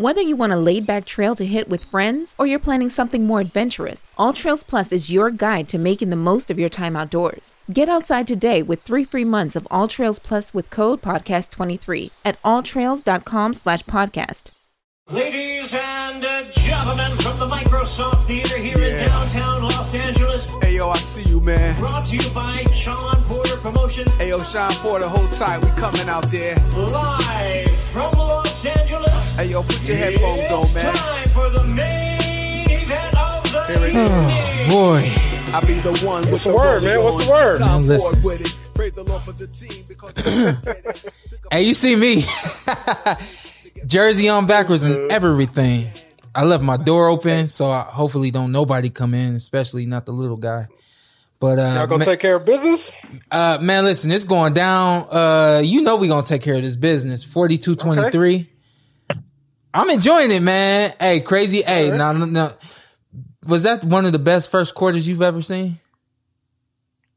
Whether you want a laid back trail to hit with friends or you're planning something more adventurous, All Trails Plus is your guide to making the most of your time outdoors. Get outside today with three free months of All Trails Plus with code podcast23 at alltrails.com slash podcast. Ladies and uh, gentlemen from the Microsoft Theater here in downtown Los Angeles, Hey yo, I see you, man. brought to you by Shawn Porter Promotions, Hey yo, Shawn Porter, hold tight. We coming out there. live from Los Angeles. Hey yo, put your headphones on, man. time for the main event of the Here it is. evening. Boy, I be the one with What's the the word, man? What's the word? Tom Man, listen. With it. Praise the Lord for the team because hey, you see me? Jersey on backwards and everything. I left my door open, so I hopefully don't nobody come in, especially not the little guy. But uh, Y'all gonna ma- take care of business? uh, man, listen, it's going down. Uh, you know we gonna take care of this business. Forty two twenty three. I'm enjoying it, man. Hey, crazy. Hey, now, now, was that one of the best first quarters you've ever seen?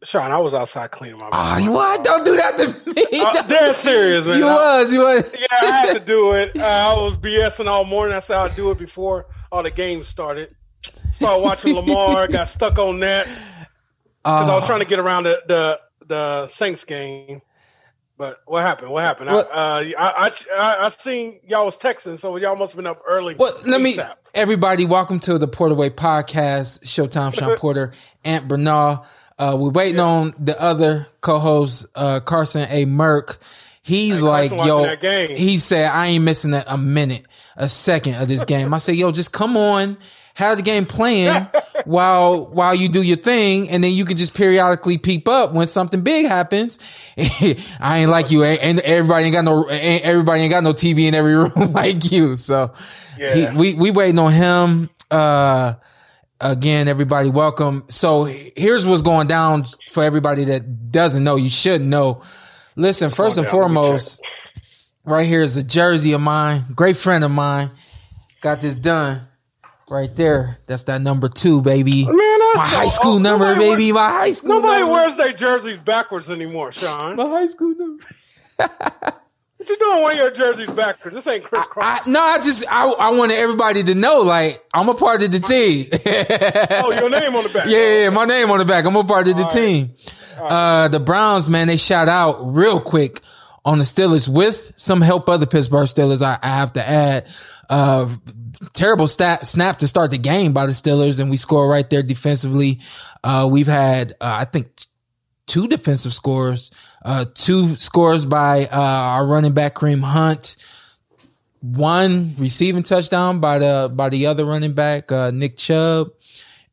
Shawn, I was outside cleaning my ah, Oh, you what? Don't do that to me. I'm dead serious, man. you I- was, you was. yeah, I had to do it. Uh, I was BSing all morning. I said I'd do it before all the games started. Started watching Lamar. got stuck on that because I was ah. trying to get around the the, the Saints game. But what happened? What happened? I, uh, I, I I seen y'all was texting, so y'all must have been up early. Well, let me, everybody, welcome to the Porter Way podcast. Showtime, Shawn Porter, Ant Bernal. Uh, we're waiting on the other co-host, uh, Carson A. Merk. He's Hey, like, yo, watching that game. he said, I ain't missing a, a minute, a second of this game. I said, yo, just come on, have the game playing while, while you do your thing. And then you can just periodically peep up when something big happens. I ain't like you. And everybody ain't got no, ain't, everybody ain't got no TV in every room like you. So he, we, we waiting on him. Uh, again, everybody welcome. So here's what's going down for everybody that doesn't know. You should know. Listen, first and? Foremost, right here is a jersey of mine, great friend of mine. Got this done right there. That's that number two, baby. Man, my high school number, nobody baby. My high school Nobody number. wears their jerseys backwards anymore, Sean. my high school number. What you doing wearing your jerseys backwards? This ain't Kris Kross. No, I just I, I wanted everybody to know, like I'm a part of the team. oh, your name on the back. Yeah, yeah, my name on the back. I'm a part of the team. Uh, the Browns, man, they shout out real quick on the Steelers with some help of the Pittsburgh Steelers. I, I have to add, uh, terrible stat, snap to start the game by the Steelers and we score right there defensively. Uh, we've had, uh, I think two defensive scores, uh, two scores by, uh, our running back Kareem Hunt one receiving touchdown by the by the other running back, uh, Nick Chubb,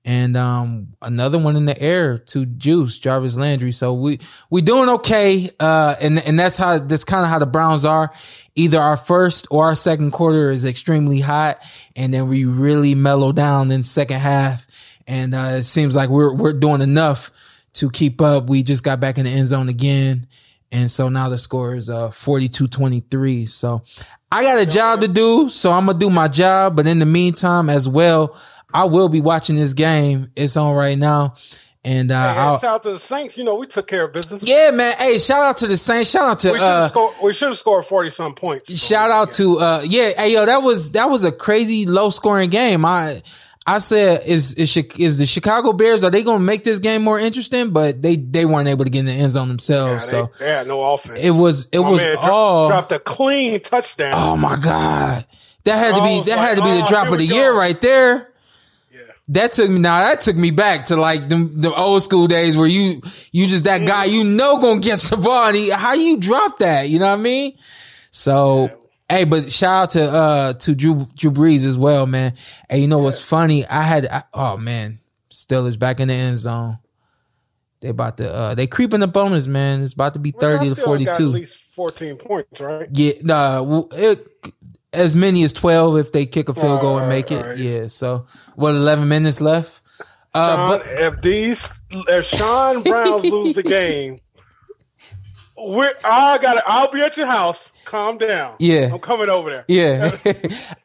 and um, another one in the air to Juice Jarvis Landry. So we we doing okay, uh, and and that's how that's kind of how the Browns are. Either our first or our second quarter is extremely hot, and then we really mellow down in second half. And uh, it seems like we're we're doing enough to keep up. We just got back in the end zone again. And so now the score is uh 42-23. So I got a job to do, so I'm gonna do my job. But in the meantime, as well, I will be watching this game. It's on right now. And uh Hey, shout out to the Saints. You know, we took care of business. yeah, man. Hey, shout out to the Saints. Shout out to We should have uh scored. We should have scored forty some points. shout out to uh yeah, hey yo, that was that was a crazy low scoring game. I I said is is is the Chicago Bears are they going to make this game more interesting? But they they weren't able to get in the end zone Yeah, themselves. they, so they had no offense. it was it My was man all dropped a clean touchdown. Oh my god, that had to be that like, had to be the oh, drop of the we year right there. Yeah. That took me now. That took me back to like the, the old school days where you you just that guy you know gonna catch the ball. And he, how you drop that? You know what I mean? So hey, but shout out to uh to Drew Drew Brees as well, man. Hey, you know what's funny? I had I, oh man, Steelers back in the end zone. They about to uh they creeping up on us, man. It's about to be Well, thirty to forty two At least fourteen points, right? Yeah, nah, it, as many as 12 if they kick a field goal and make it. alright. Yeah. So what, 11 minutes left? Uh, Shawn, but if these if Sean Browns lose the game, we're I got I'll be at your house. Calm down. Yeah. I'm coming over there. yeah. uh,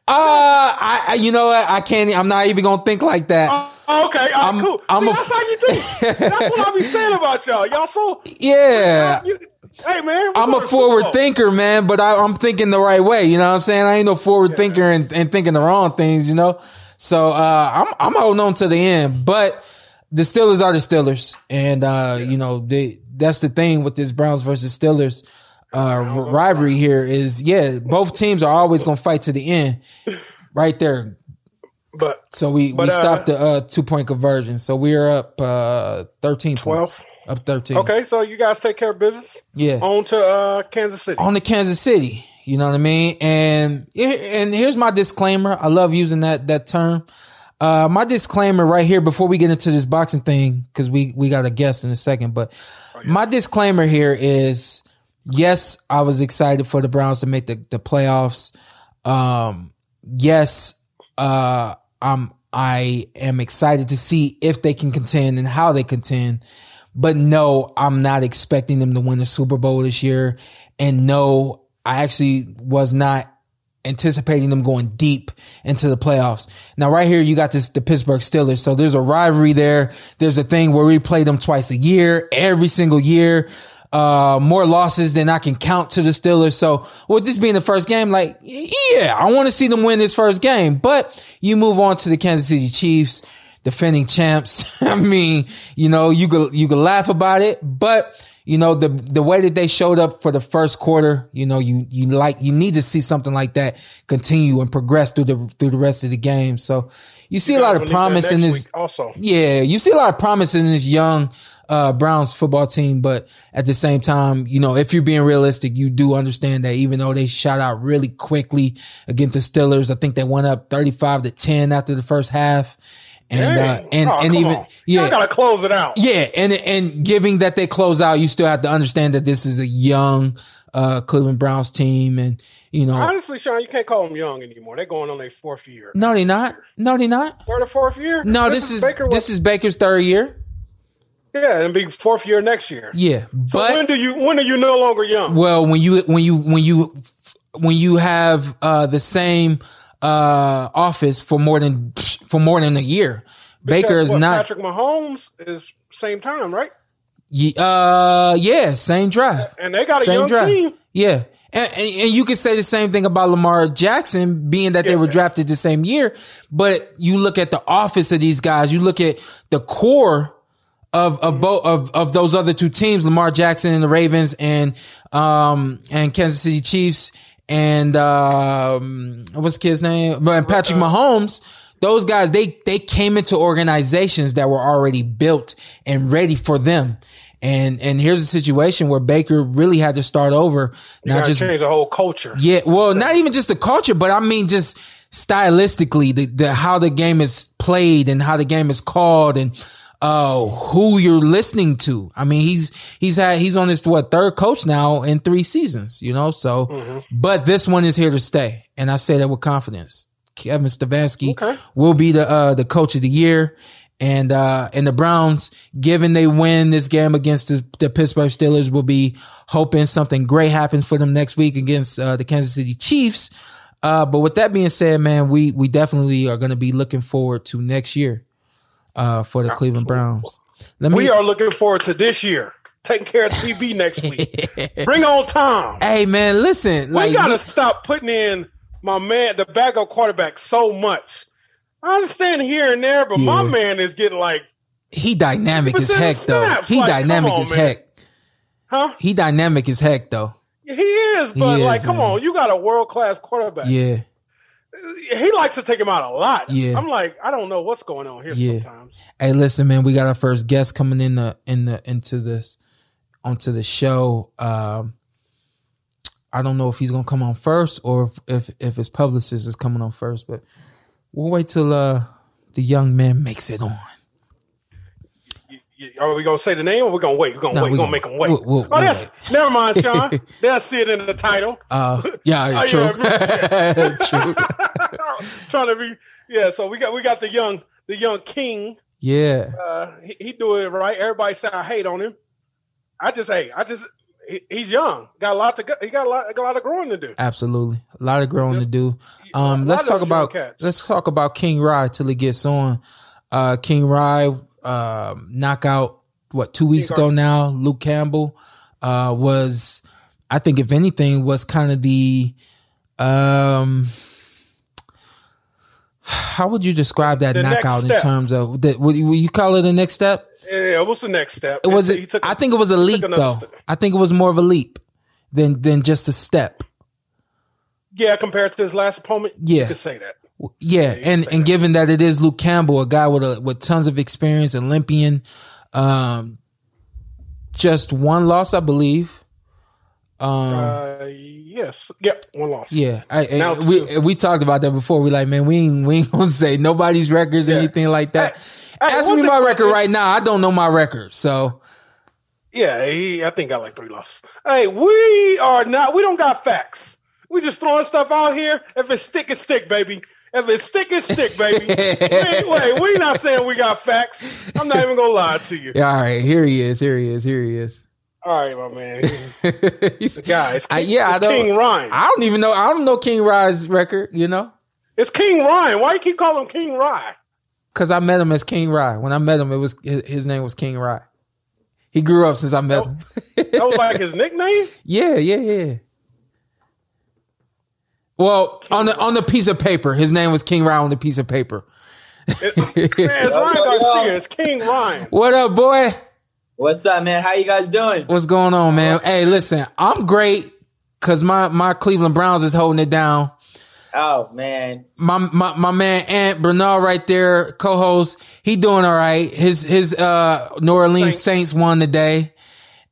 I, I, you know what? I can't, I'm not even going to think like that. Oh, okay, right, I'm- cool. I'm See, a- that's how you think. That's what I be saying about y'all. Y'all so yeah. you, Hey man, I'm a forward thinker, man, but I, I'm thinking the right way. You know what I'm saying? I ain't no forward thinker and, and thinking the wrong things, you know? So, uh, I'm, I'm holding on to the end, but the Steelers are the Steelers. And, uh, you know, they, that's the thing with this Browns versus Steelers, uh, rivalry here is, yeah, both teams are always going to fight to the end right there. But So we, we But, uh, stopped the, uh, two point conversion. So we are up, uh, 13 12. points. Up 13. okay, so you guys take care of business. Yeah. On to uh, Kansas City. on the Kansas City. You know what I mean? And and here's my disclaimer. I love using that that term. Uh, my disclaimer right here before we get into this boxing thing because we we got a guest in a second. But my disclaimer here is yes, I was excited for the Browns to make the the playoffs. Um, yes, uh, I'm I am excited to see if they can contend and how they contend. But no, I'm not expecting them to win the Super Bowl this year. And no, I actually was not anticipating them going deep into the playoffs. Now, right here, you got this, the Pittsburgh Steelers. So there's a rivalry there. There's a thing where we play them twice a year, every single year. Uh, more losses than I can count to the Steelers. So with this being the first game, like, yeah, I want to see them win this first game, but you move on to the Kansas City Chiefs defending champs. I mean, you know, you could you could laugh about it, but you know the the way that they showed up for the first quarter, you know, you you like you need to see something like that continue and progress through the through the rest of the game. So you see a lot of promise in this. Also, Yeah, you see a lot of promise in this young uh, Browns football team, but at the same time, you know, if you're being realistic, you do understand that even though they shot out really quickly against the Steelers, I think they went up 35 to 10 after the first half. And, uh, and, Oh, and even, on. yeah, Y'all gotta close it out. yeah. And, and giving that they close out, you still have to understand that this is a young, uh, Cleveland Browns team. And, you know, Honestly, Shawn, you can't call them young anymore. They're going on their fourth year. no, they're not. No, they're not. Third or fourth year? No, this is, Baker this was- is Baker's third year. yeah, and be fourth year next year. Yeah. So But, when do you when are you no longer young? Well, when you when you when you when you have uh the same uh office for more than for more than a year, Baker is what, not. Patrick Mahomes is same time, right? Ye- Uh, yeah, same drive, And they got a same young drive. team. Yeah. And, and, and you could say the same thing about Lamar Jackson, being that they were drafted the same year. But you look at the office of these guys, you look at the core of of both of of those other two teams, Lamar Jackson and the Ravens, and um and Kansas City Chiefs, and um what's the kid's name? But Patrick Mahomes. Those guys, they they came into organizations that were already built and ready for them. And and here's a situation where Baker really had to start over, You not just change the whole culture. yeah, well, not even just the culture, but I mean just stylistically, the, the how the game is played and how the game is called and uh who you're listening to. I mean, he's he's had he's on his what third coach now in three seasons, you know. So, but this one is here to stay, and I say that with confidence. Kevin Stefanski Okay. will be the uh the coach of the year. And uh and the Browns, given they win this game against the, the Pittsburgh Steelers, will be hoping something great happens for them next week against uh, the Kansas City Chiefs. Uh, but with that being said, man, we we definitely are going to be looking forward to next year uh, for the Cleveland Browns. Let me. We are looking forward to this year. Taking care of TB next week. Bring on Tom. Hey, man, listen. We like, gotta stop putting in my man, the backup quarterback, so much. I understand here and there, but my man is getting like, he dynamic as 50% heck, though. He Like, dynamic on, as man. heck. huh? He dynamic as heck, though. He is, but He is, like, come man. on, you got a world class quarterback. Yeah, He likes to take him out a lot. Yeah. I'm like, I don't know what's going on here Yeah. sometimes. Hey, listen, man, we got our first guest coming in the in the into this onto the show. Um, I don't know if he's gonna come on first or if if, if his publicist is coming on first, but we'll wait till uh the young man makes it on. Are we gonna say the name or we gonna wait? We're gonna No, wait. we We're gonna gonna- make him wait. we'll- we'll- oh, we'll that's wait. never mind, Sean. They'll see it in the title. Uh, yeah, Oh, true, yeah, true. Trying to be yeah. So we got we got the young the young king. Yeah, Uh, he, he do it right. Everybody say I hate on him. I just hey, I just he, he's young. Got a lot to go, he got a lot got a lot of growing to do. absolutely. A lot of growing to do. Um, let's talk about cats. let's talk about King Ry till he gets on. Uh, King Ry, uh, knockout what two weeks King ago now. Luke Campbell, uh, was, I think, if anything, was kind of the, um, how would you describe that The knockout in terms of that? Would you, would you call it a next step? Yeah, what's the next step? It was. Took a- I think it was a leap, though. step. I think it was more of a leap than than just a step. Yeah, compared to his last opponent, Yeah. you could say that. Yeah, and and given that it is Luke Campbell, a guy with a with tons of experience, Olympian, um, just one loss, I believe. Um, Uh, yes, yep, one loss. yeah, I, I- now we we talked about that before. We like, man, we ain't we ain't gonna say nobody's records or Yeah. anything like that. Hey, hey, Ask me my record right now. I don't know my record, so Yeah, he, I think got like three losses. Hey, we are not. We don't got facts. We just throwing stuff out here. If it's stick, it's stick, baby. If it's stick, it's stick, baby. wait, wait, we not saying we got facts. I'm not even gonna lie to you. yeah. All right, here he is. Here he is. Here he is. All right, my man. He's- The guy. It's, I- yeah, I don't. King Ryan. I don't even know. I don't know King Ryan's record. You know. It's King Ryan. Why you keep calling him King Ryan? Cause I met him as King Ry. When I met him, it was his, his name was King Ry. He grew up since I met oh. him. That was like his nickname. yeah, yeah, yeah. Well, on the on the piece of paper, his name was King Ry on the piece of paper. Man, it's Ryan yo, yo. Garcia. It's King Ryan. What up, boy? What's up, man? How you guys doing? What's going on, man? Hey, listen, I'm great because my my Cleveland Browns is holding it down. Oh man, My my my man Ant Bernard right there, co-host, he doing all right. His his uh New Orleans Saints. Saints won today.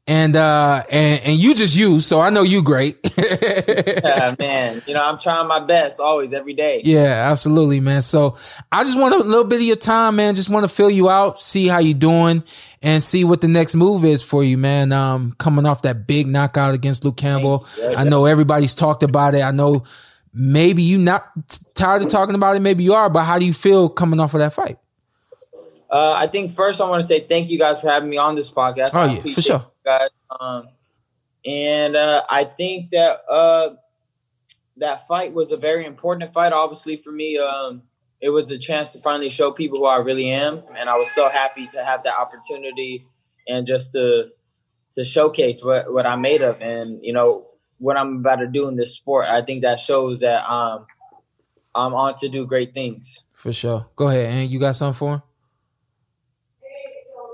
And uh and and you just you, so I know you great. yeah, man. You know I'm trying my best always, every day. Yeah, absolutely, man. So I just want a little bit of your time, man. Just want to fill you out, see how you doing, and see what the next move is for you, man. Um, coming off that big knockout against Luke Campbell. I know everybody's talked about it. I know maybe you not tired of talking about it. Maybe you are, but how do you feel coming off of that fight? Uh, I think first I want to say thank you guys for having me on this podcast. Oh, I yeah, for sure. guys. Um, and uh, I think that uh, that fight was a very important fight, obviously for me. Um, it was a chance to finally show people who I really am, and I was so happy to have that opportunity and just to to showcase what what I'm made of, and you know what I'm about to do in this sport. I think that shows that um, I'm on to do great things. For sure. Go ahead, and you got something for him?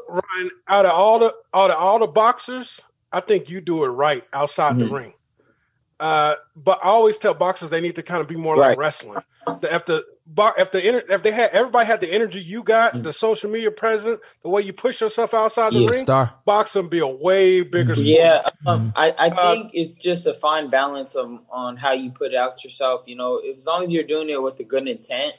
Ryan, out of all the out of all the boxers, I think you do it right outside Mhm. the ring. Uh, but I always tell boxers they need to kind of be more like wrestling. If the if the if they had everybody had the energy you got, Mm. the social media present, the way you push yourself outside the Yeah, ring, star. boxing be a way bigger sport. Yeah, um, I, I Uh, think it's just a fine balance of, on how you put out yourself. You know, as long as you're doing it with a good intent,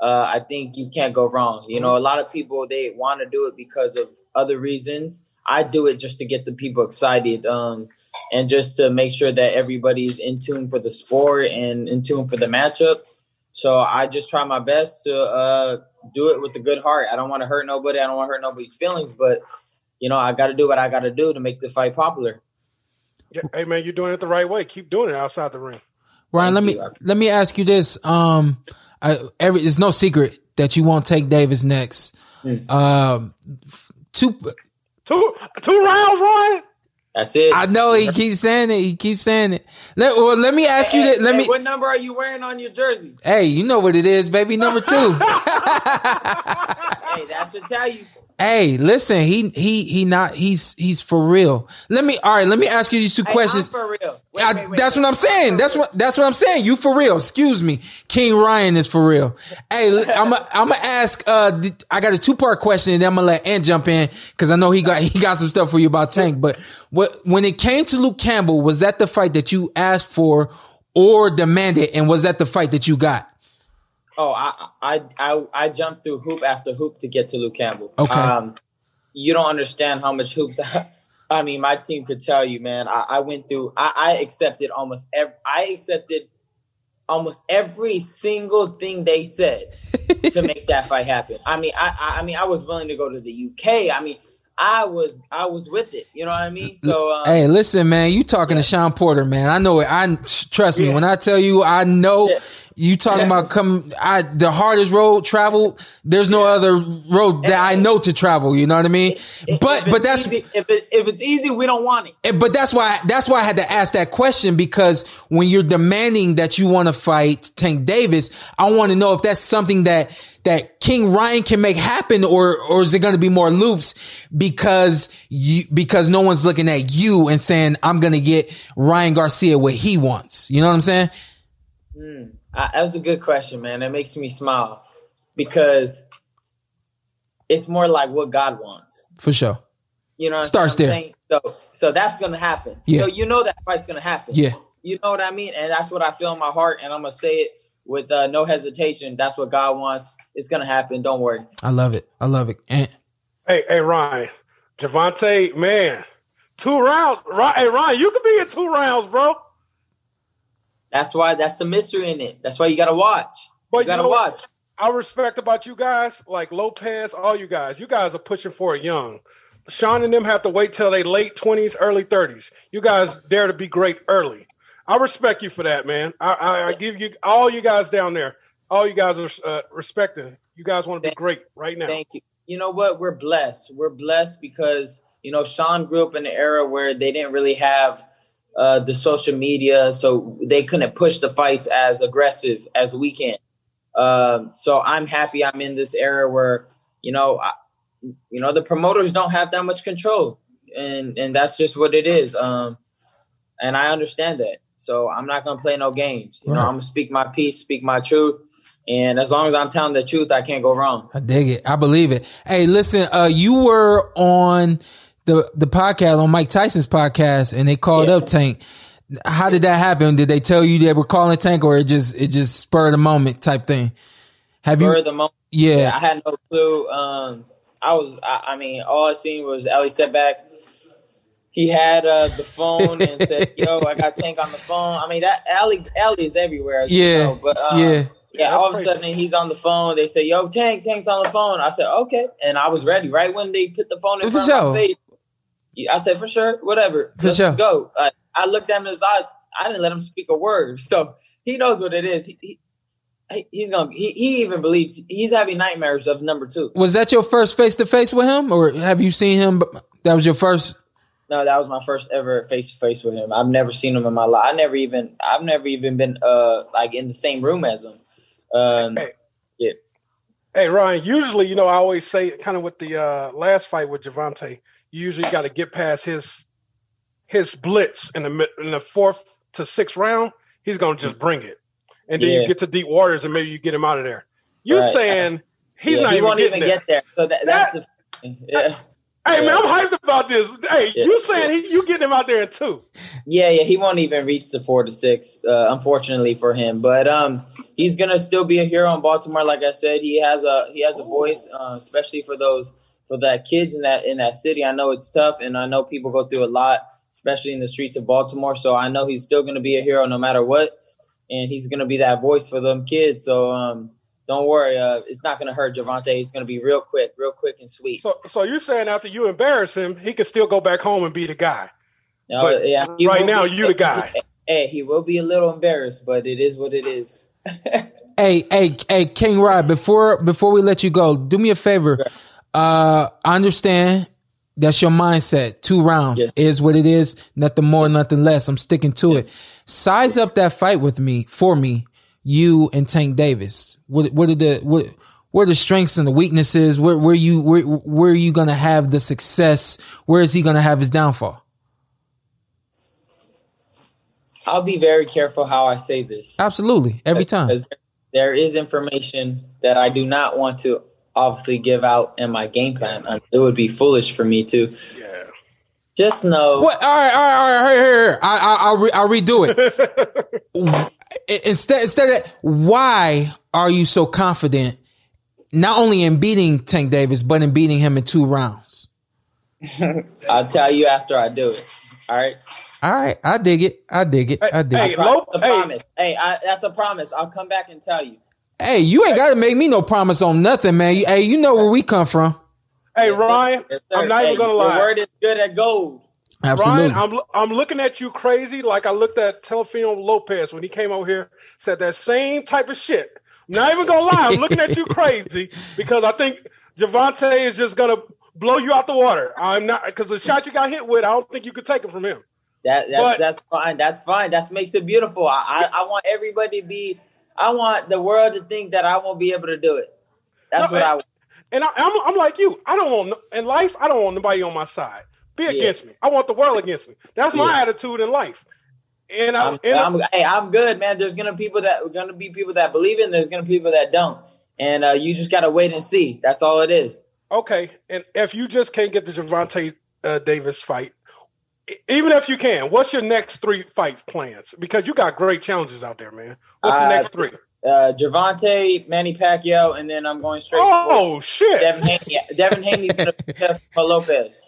uh, I think you can't go wrong. You know, a lot of people they want to do it because of other reasons. I do it just to get the people excited, um, and just to make sure that everybody's in tune for the sport and in tune for the matchup. So I just try my best to uh, do it with a good heart. I don't want to hurt nobody. I don't want to hurt nobody's feelings, but you know, I got to do what I got to do to make the fight popular. Yeah, Hey man, you're doing it the right way. Keep doing it outside the ring. Ryan, let Thank me let me ask you this. Um, I, every it's no secret that you won't take Davis next. Mm. Um, two. Two two rounds, Ryan. That's it. I know he keeps saying it. He keeps saying it. Let, well, let me ask you Hey, that. Let hey, me. What number are you wearing on your jersey? Hey, you know what it is, baby. Number two. hey, that should tell you. Hey, listen. He he he not. He's he's for real. Let me. All right. Let me ask you these two Hey, questions. I'm for real. Wait, I- wait, wait, that's what I'm saying. That's what that's what I'm saying. You for real? Excuse me. King Ryan is for real. Hey, I'm i I'm gonna ask. Uh, I got a two part question, and then I'm gonna let Ant jump in because I know he got he got some stuff for you about Tank. But what when it came to Luke Campbell, was that the fight that you asked for or demanded, and was that the fight that you got? Oh, I, I I I jumped through hoop after hoop to get to Luke Campbell. Okay. Um, you don't understand how much hoops. I mean, my team could tell you, man. I, I went through. I, I accepted almost every. I accepted almost every single thing they said to make that fight happen. I mean, I, I I mean, I was willing to go to the UK. I mean, I was I was with it. You know what I mean? So um, Hey, listen, man, you talking to Shawn Porter, man. I know it. I trust me Yeah. when I tell you, I know Yeah. You talking about come I the hardest road travel? There's no other road that I know to travel. You know what I mean? But If but that's easy, if it, if it's easy, we don't want it. But that's why that's why I had to ask that question because when you're demanding that you want to fight Tank Davis, I want to know if that's something that that King Ryan can make happen or or is it going to be more loops because you because no one's looking at you and saying I'm going to get Ryan Garcia what he wants. You know what I'm saying? Hmm. I, that was a good question, man. That makes me smile because it's more like what God wants. For sure. You know, what I'm Starts saying? So, so that's gonna happen. Yeah. So you know that fight's gonna happen. Yeah. You know what I mean? And that's what I feel in my heart, and I'm gonna say it with uh, no hesitation. That's what God wants. It's gonna happen. Don't worry. I love it. I love it. And Hey, hey, Ryan, Gervonta, man, two rounds. Ry- Hey, Ryan, you could be in two rounds, bro. That's why. That's the mystery in it. That's why you gotta watch. But you gotta know what watch. I respect about you guys, like Lopez, all you guys. You guys are pushing for it young. Shawn and them have to wait till they late twenties, early thirties. You guys dare to be great early. I respect you for that, man. I, I, I give you all you guys down there. All you guys are uh, respecting. You guys want to be great right now. Thank you. You know what? We're blessed. We're blessed because you know Shawn grew up in an era where they didn't really have uh, the social media, so they couldn't push the fights as aggressive as we can. Um, so I'm happy I'm in this era where you know, I, you know, the promoters don't have that much control, and and that's just what it is. Um, and I understand that. So I'm not gonna play no games. You know, I'm gonna speak my piece, speak my truth, and as long as I'm telling the truth, I can't go wrong. I dig it. I believe it. Hey, listen, uh, you were on the the podcast on Mike Tyson's podcast, and they called Yeah. up Tank. How did that happen? Did they tell you they were calling Tank, or it just it just spurred a moment type thing? Have For you? the moment, Yeah, I had no clue. Um, I was, I, I mean, all I seen was Ali Setback. He had uh, the phone and said, "Yo, I got Tank on the phone." I mean, that Ali, Ali is everywhere. as you yeah, know, but uh, yeah. yeah. All of a sudden, he's on the phone. They say, "Yo, Tank, Tank's on the phone." I said, "Okay," and I was ready. Right when they put the phone in front of my face, I said, "For sure, whatever. For Let's sure. just go." I, I looked at him in his eyes. I didn't let him speak a word, so he knows what it is. He, he, he- he's gonna. He, he even believes he's having nightmares of number two. Was that your first face to face with him, or have you seen him? That was your first. No, that was my first ever face to face with him. I've never seen him in my life. I never even. I've never even been uh like in the same room as him. Um, Hey. Hey Ryan, usually, you know, I always say kind of with the uh, last fight with Gervonta, you usually got to get past his his blitz in the in the fourth to sixth round. He's gonna just bring it, and then Yeah. you get to deep waters, and maybe you get him out of there. You Right. saying he's yeah, not he even won't even there? get there. So that, that's the. Yeah. Hey man, I'm hyped about this. Hey, you saying he, you getting him out there in two? Yeah, yeah, he won't even reach the four to six, uh, unfortunately for him. But um, he's gonna still be a hero in Baltimore. Like I said, he has a he has a voice, uh, especially for those for that kids in that in that city. I know it's tough, and I know people go through a lot, especially in the streets of Baltimore. So I know he's still gonna be a hero no matter what, and he's gonna be that voice for them kids. So um, don't worry, uh, it's not gonna hurt Gervonta. He's gonna be real quick, real quick and sweet. So, so you're saying after you embarrass him, he can still go back home and be the guy? Uh, But yeah, right now, be- you the guy. Hey, he will be a little embarrassed, but it is what it is. Hey, hey, hey, King Rod. Before before we let you go, do me a favor. Uh, I understand that's your mindset. Two rounds Yes. is what it is. Nothing more, nothing less. I'm sticking to it. Size up that fight with me for me. You and Tank Davis. What what are the what are the strengths and the weaknesses? Where where you where where are you gonna have the success? Where is he gonna have his downfall? I'll be very careful how I say this. Absolutely, every time. There is information that I do not want to obviously give out in my game plan. It would be foolish for me to. Yeah. Just know. What? All right, all right, all right. Here, here, here. I, I, I'll, re, I'll redo it. instead, instead of why are you so confident, not only in beating Tank Davis, but in beating him in two rounds? I'll tell you after I do it. All right. All right, I dig it. I dig it. I dig Hey, it. Lo- I hey. Hey, I, that's a promise. I'll come back and tell you. Hey, you ain't got to make me no promise on nothing, man. Hey, you know where we come from. Hey Yes. Ryan, Yes. I'm not Hey, even gonna your lie. word is good at gold. Absolutely. Ryan, I'm I'm looking at you crazy like I looked at Teofimo Lopez when he came over here said that same type of shit. I'm not even gonna lie, I'm looking at you crazy because I think Gervonta is just gonna blow you out the water. I'm not because the shot you got hit with, I don't think you could take it from him. That that's But- that's fine. That's fine. That makes it beautiful. I, I I want everybody to be. I want the world to think that I won't be able to do it. That's No, what I and- want. And I, I'm, I'm like you. I don't want in life. I don't want nobody on my side. Be against me. I want the world against me. That's my Yeah. attitude in life. And I, I'm, and I- I'm, hey, I'm good, man. There's gonna people that gonna be people that believe and There's gonna be people that don't, and uh, you just gotta wait and see. That's all it is. okay. And if you just can't get the Gervonta uh, Davis fight, even if you can, what's your next three fight plans? Because you got great challenges out there, man. What's the Uh, next three? Uh, Gervonta, Manny Pacquiao, and then I'm going straight. for Oh shit, Devin Haney. Devin Haney's gonna be tough for Lopez.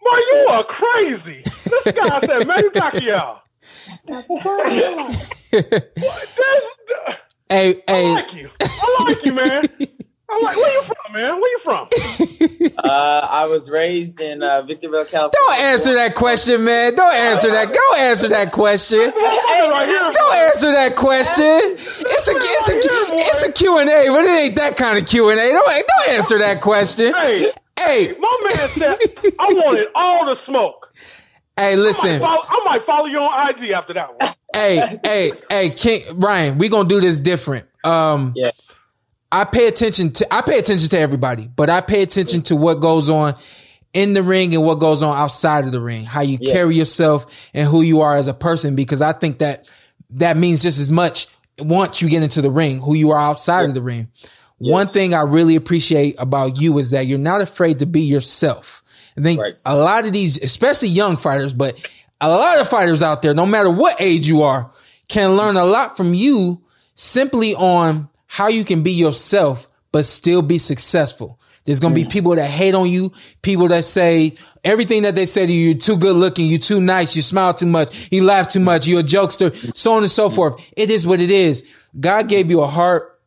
boy, you are crazy. This guy said Manny Pacquiao. That's, Hey, I hey, like you. I like you, man. I like. Where you from, man? Where you from? Uh, I was raised in uh, Victorville, California. don't answer that question, man. Don't answer that. Don't answer that question. right here. Don't answer that question. It's a it's a it's a Q and A, but it ain't that kind of Q and A. Don't don't answer that question. Hey, Hey, my man said I wanted all the smoke. hey, I might, listen. follow, I might follow you on IG after that one. Hey, hey, hey, King Ryan, we gonna do this different. Um, Yeah. I pay attention to I pay attention to everybody, but I pay attention to what goes on in the ring and what goes on outside of the ring, how you Yes. carry yourself and who you are as a person, because I think that that means just as much once you get into the ring, who you are outside of the ring. One thing I really appreciate about you is that you're not afraid to be yourself. I think Right. a lot of these, especially young fighters, but a lot of fighters out there, no matter what age you are, can learn a lot from you simply on how you can be yourself, but still be successful. There's going to be people that hate on you, people that say everything that they say to you, you're too good looking, you're too nice, you smile too much, you laugh too much, you're a jokester, so on and so forth. It is what it is. God gave you a heart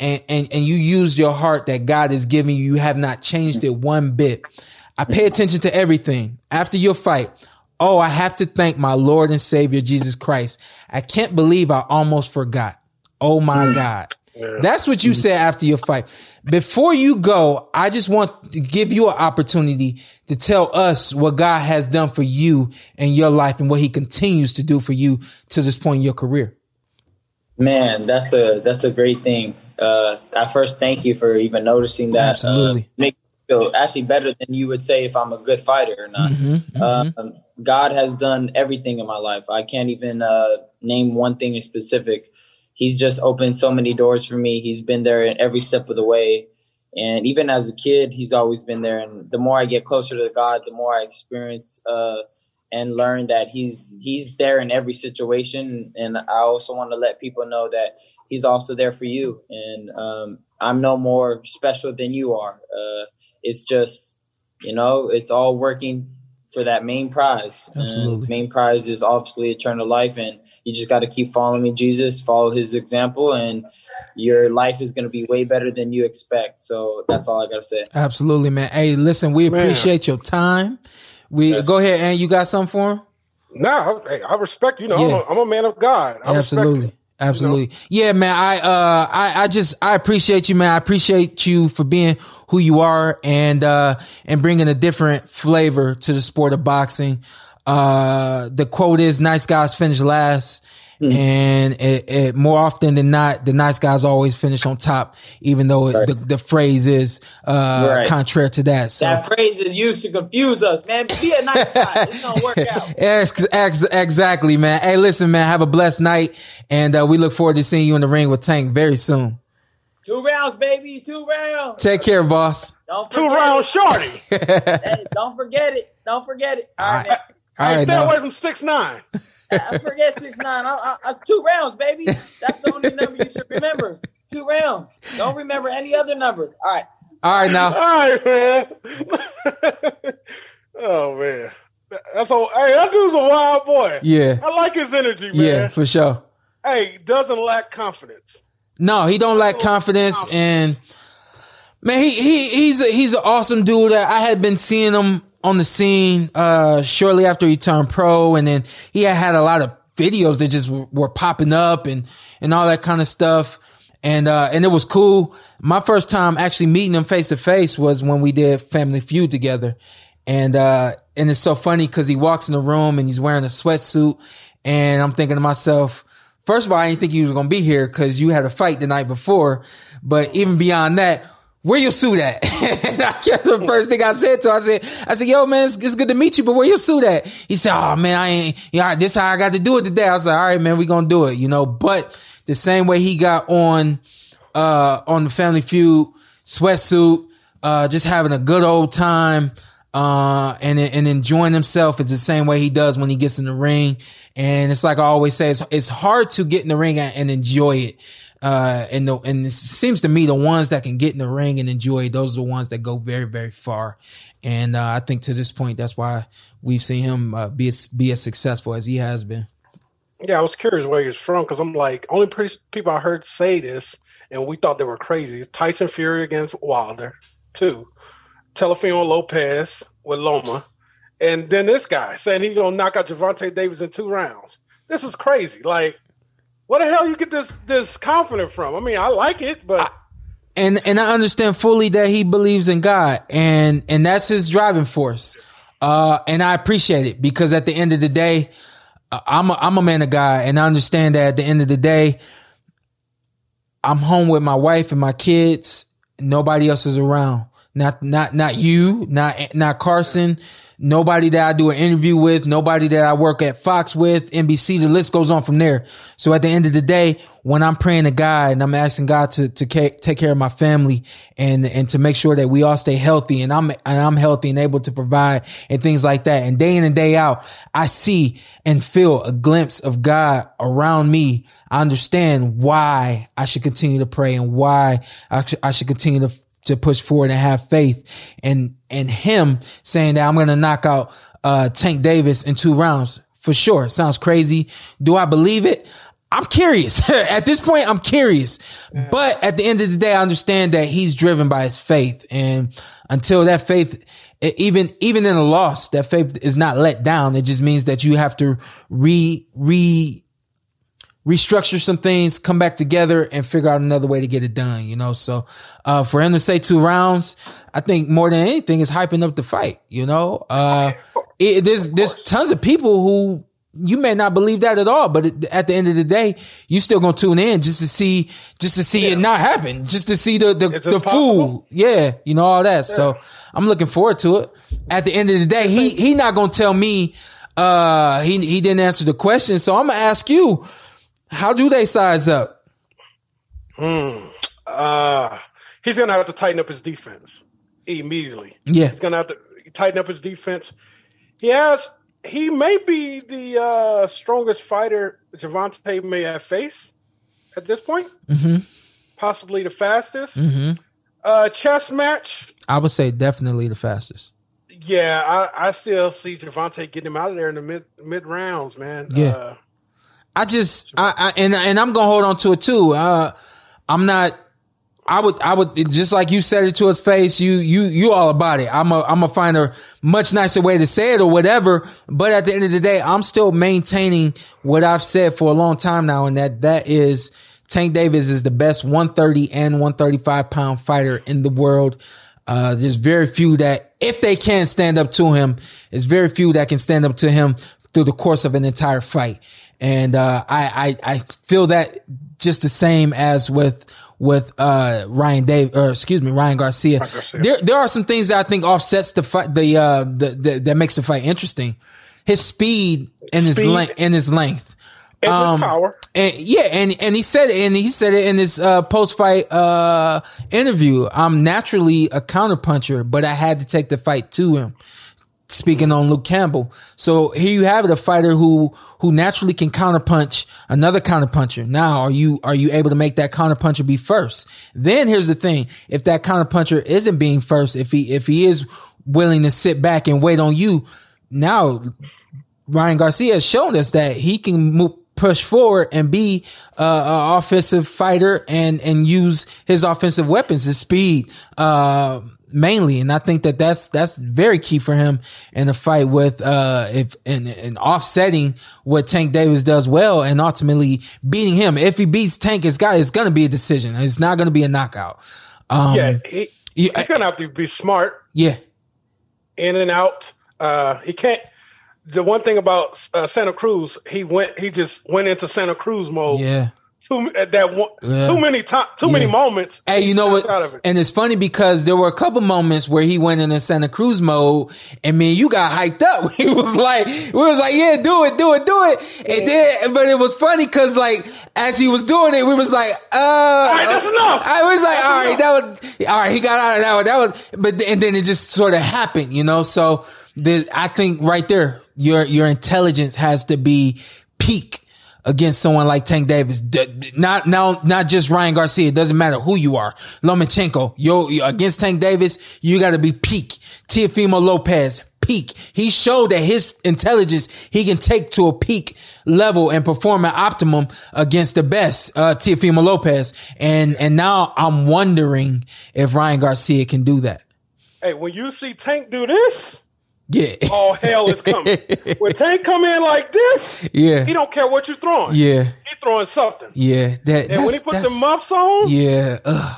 and, and, and you used your heart that God has given you. You have not changed it one bit. I pay attention to everything after your fight. Oh, I have to thank my Lord and Savior Jesus Christ. I can't believe I almost forgot. Oh my God. That's what you said after your fight. Before you go, I just want to give you an opportunity to tell us what God has done for you and your life and what he continues to do for you to this point in your career. Man, that's a that's a great thing. Uh, I first thank you for even noticing that. Absolutely. Uh, make me feel actually better than you would say if I'm a good fighter or not. Mm-hmm, Um, God has done everything in my life. I can't even uh, name one thing in specific. He's just opened so many doors for me. He's been there in every step of the way. And even as a kid, he's always been there. And the more I get closer to God, the more I experience uh, and learn that he's he's there in every situation. And I also want to let people know that he's also there for you. And um, I'm no more special than you are. Uh, it's just, you know, it's all working for that main prize. Absolutely. And the main prize is obviously eternal life. And you just got to keep following me, Jesus, follow his example, and your life is going to be way better than you expect. So that's all I got to say. Absolutely, man. Hey, listen, we Man. appreciate your time. We go ahead and you got something for him? Nah, I, hey, I respect you. Know, I'm, a, I'm a man of God. I respect Absolutely. you. Absolutely. Yeah, man. I, uh, I, I just, I appreciate you, man. I appreciate you for being who you are and, uh, and bringing a different flavor to the sport of boxing. Uh, the quote is nice guys finish last. And it, it, more often than not, the nice guys always finish on top, even though Right. the, the phrase is, uh, Right. contrary to that. So. That phrase is used to confuse us, man. Be a nice guy. It's going to work out. Ex- ex- exactly, man. Hey, listen, man. Have a blessed night, and uh, we look forward to seeing you in the ring with Tank very soon. Two rounds, baby. Two rounds. Take care, boss. Don't Two forget round it. shorty. Hey, don't forget it. Don't forget it. All right, man. All hey, right, stay now. away from six nine. I forget six nine. I, I, that's two rounds, baby. That's the only number you should remember. Two rounds. Don't remember any other number. All right. All right, now. All right, man. oh man, that's a hey. That dude's a wild boy. Yeah, I like his energy, man. yeah, for sure. Hey, doesn't lack confidence. No, he don't lack confidence, and man, he he he's a, he's an awesome dude. That I had been seeing him on the scene uh shortly after he turned pro, and then he had had a lot of videos that just were, were popping up and and all that kind of stuff. And uh and it was cool. My first time actually meeting him face to face was when we did Family Feud together. And uh and it's so funny because he walks in the room and he's wearing a sweatsuit and I'm thinking to myself, first of all, I didn't think he was gonna be here because you had a fight the night before. But even beyond that, where your suit at? and I kept the first thing I said to him, I said, I said, yo, man, it's, it's good to meet you, but where your suit at? He said, oh man, I ain't, you know, this how I got to do it today. I was like, all right, man, we gonna do it, you know, but the same way he got on, uh, on the Family Feud sweatsuit, uh, just having a good old time, uh, and, and enjoying himself is the same way he does when he gets in the ring. And it's like I always say, it's, it's hard to get in the ring and enjoy it. Uh, and the, and it seems to me the ones that can get in the ring and enjoy those are the ones that go very, very far. And, uh, I think to this point, that's why we've seen him, uh, be as, be as successful as he has been. Yeah, I was curious where he was from because I'm like, only pretty people I heard say this, and we thought they were crazy. Tyson Fury against Wilder, two. Teofimo Lopez with Loma, and then this guy saying he's gonna knock out Gervonta Davis in two rounds. This is crazy. Like, where the hell you get this this confidence from? I mean, I like it, but and and I understand fully that he believes in God and and that's his driving force. Uh and I appreciate it because at the end of the day, uh, I'm a, I'm a man of God and I understand that at the end of the day, I'm home with my wife and my kids. Nobody else is around. Not not not you, not not Carson, nobody that I do an interview with, nobody that I work at Fox with, NBC, the list goes on from there. So at the end of the day, when I'm praying to God and I'm asking God to, to take care of my family and, and to make sure that we all stay healthy and I'm, and I'm healthy and able to provide and things like that. And day in and day out, I see and feel a glimpse of God around me. I understand why I should continue to pray and why I, sh- I should continue to to push forward and have faith and and him saying that I'm going to knock out uh Tank Davis in two rounds for sure. Sounds crazy. Do I believe it? I'm curious. at this point, I'm curious. But at the end of the day, I understand that he's driven by his faith. And until that faith, even, even in a loss, that faith is not let down. It just means that you have to re, re, restructure some things, come back together and figure out another way to get it done, you know? So, uh, for him to say two rounds, I think more than anything is hyping up the fight, you know? Uh, it, there's, there's tons of people who you may not believe that at all, but at the end of the day, you still gonna tune in just to see, just to see it not happen, just to see the, the, the fool. Yeah. You know, all that. So I'm looking forward to it. At the end of the day, he, he not gonna tell me, uh, he, he didn't answer the question. So I'm gonna ask you, how do they size up? uh, he's gonna have to tighten up his defense immediately. Yeah. He's gonna have to tighten up his defense. He has he may be the uh, strongest fighter Gervonta may have faced at this point. Mm-hmm. Possibly the fastest. Uh, chess match. I would say definitely the fastest. Yeah, I, I still see Gervonta getting him out of there in the mid mid rounds, man. Yeah. Uh, I just, I, I and and I'm gonna hold on to it too. Uh, I'm not. I would, I would, just like you said it to his face. You, you, you all about it. I'm a, I'm gonna find a much nicer way to say it or whatever. But at the end of the day, I'm still maintaining what I've said for a long time now, and that that is Tank Davis is the best 130 and 135 pound fighter in the world. Uh, there's very few that, if they can stand up to him, there's very few that can stand up to him through the course of an entire fight. And, uh, I, I, I feel that just the same as with, with, uh, Ryan Dave, or excuse me, Ryan Garcia. Garcia. There, there are some things that I think offsets the fight, the, uh, the, the that makes the fight interesting. His speed and his length, and his length. and Um, his power. And yeah, and and he said it, and he said it in his uh, post fight uh, interview. I'm naturally a counterpuncher, but I had to take the fight to him. Speaking on Luke Campbell, so here you have it, a fighter who who naturally can counterpunch another counterpuncher. Now, are you are you able to make that counterpuncher be first? Then here's the thing: if that counterpuncher isn't being first, if he if he is willing to sit back and wait on you, now Ryan Garcia has shown us that he can move, push forward and be uh, an offensive fighter and and use his offensive weapons, his speed, uh, mainly. And I think that that's that's very key for him in a fight with uh, if and, and offsetting what Tank Davis does well and ultimately beating him. If he beats Tank, it's got it's gonna be a decision. It's not gonna be a knockout. Um, yeah, he, he's gonna have to be smart, yeah, in and out. Uh, he can't. The one thing about uh, Santa Cruz, he went. He just went into Santa Cruz mode. yeah. Too, at that one, Yeah. too many time, too many moments. Hey, you know what? It. And it's funny because there were a couple moments where he went into Santa Cruz mode, and man, you got hyped up. He was like, we was like, yeah, do it, do it, do it. And then, but it was funny because like as he was doing it, we was like, uh, all right, that's enough. I was like, That's all right, enough. that was all right. He got out of that one. That was, but and then it just sort of happened, you know. So the I think right there, your your intelligence has to be peak against someone like Tank Davis. Not now, not just Ryan Garcia. It doesn't matter who you are. Lomachenko, yo, against Tank Davis, you got to be peak. Teofimo Lopez, peak. He showed that his intelligence he can take to a peak level and perform at optimum against the best, uh, Teofimo Lopez. And and now I'm wondering if Ryan Garcia can do that. Hey, when you see Tank do this, Yeah. all hell is coming. when Tank come in like this, Yeah. he don't care what you're throwing. Yeah. he throwing something. Yeah. That, And when he puts the muffs on, Yeah. Ugh.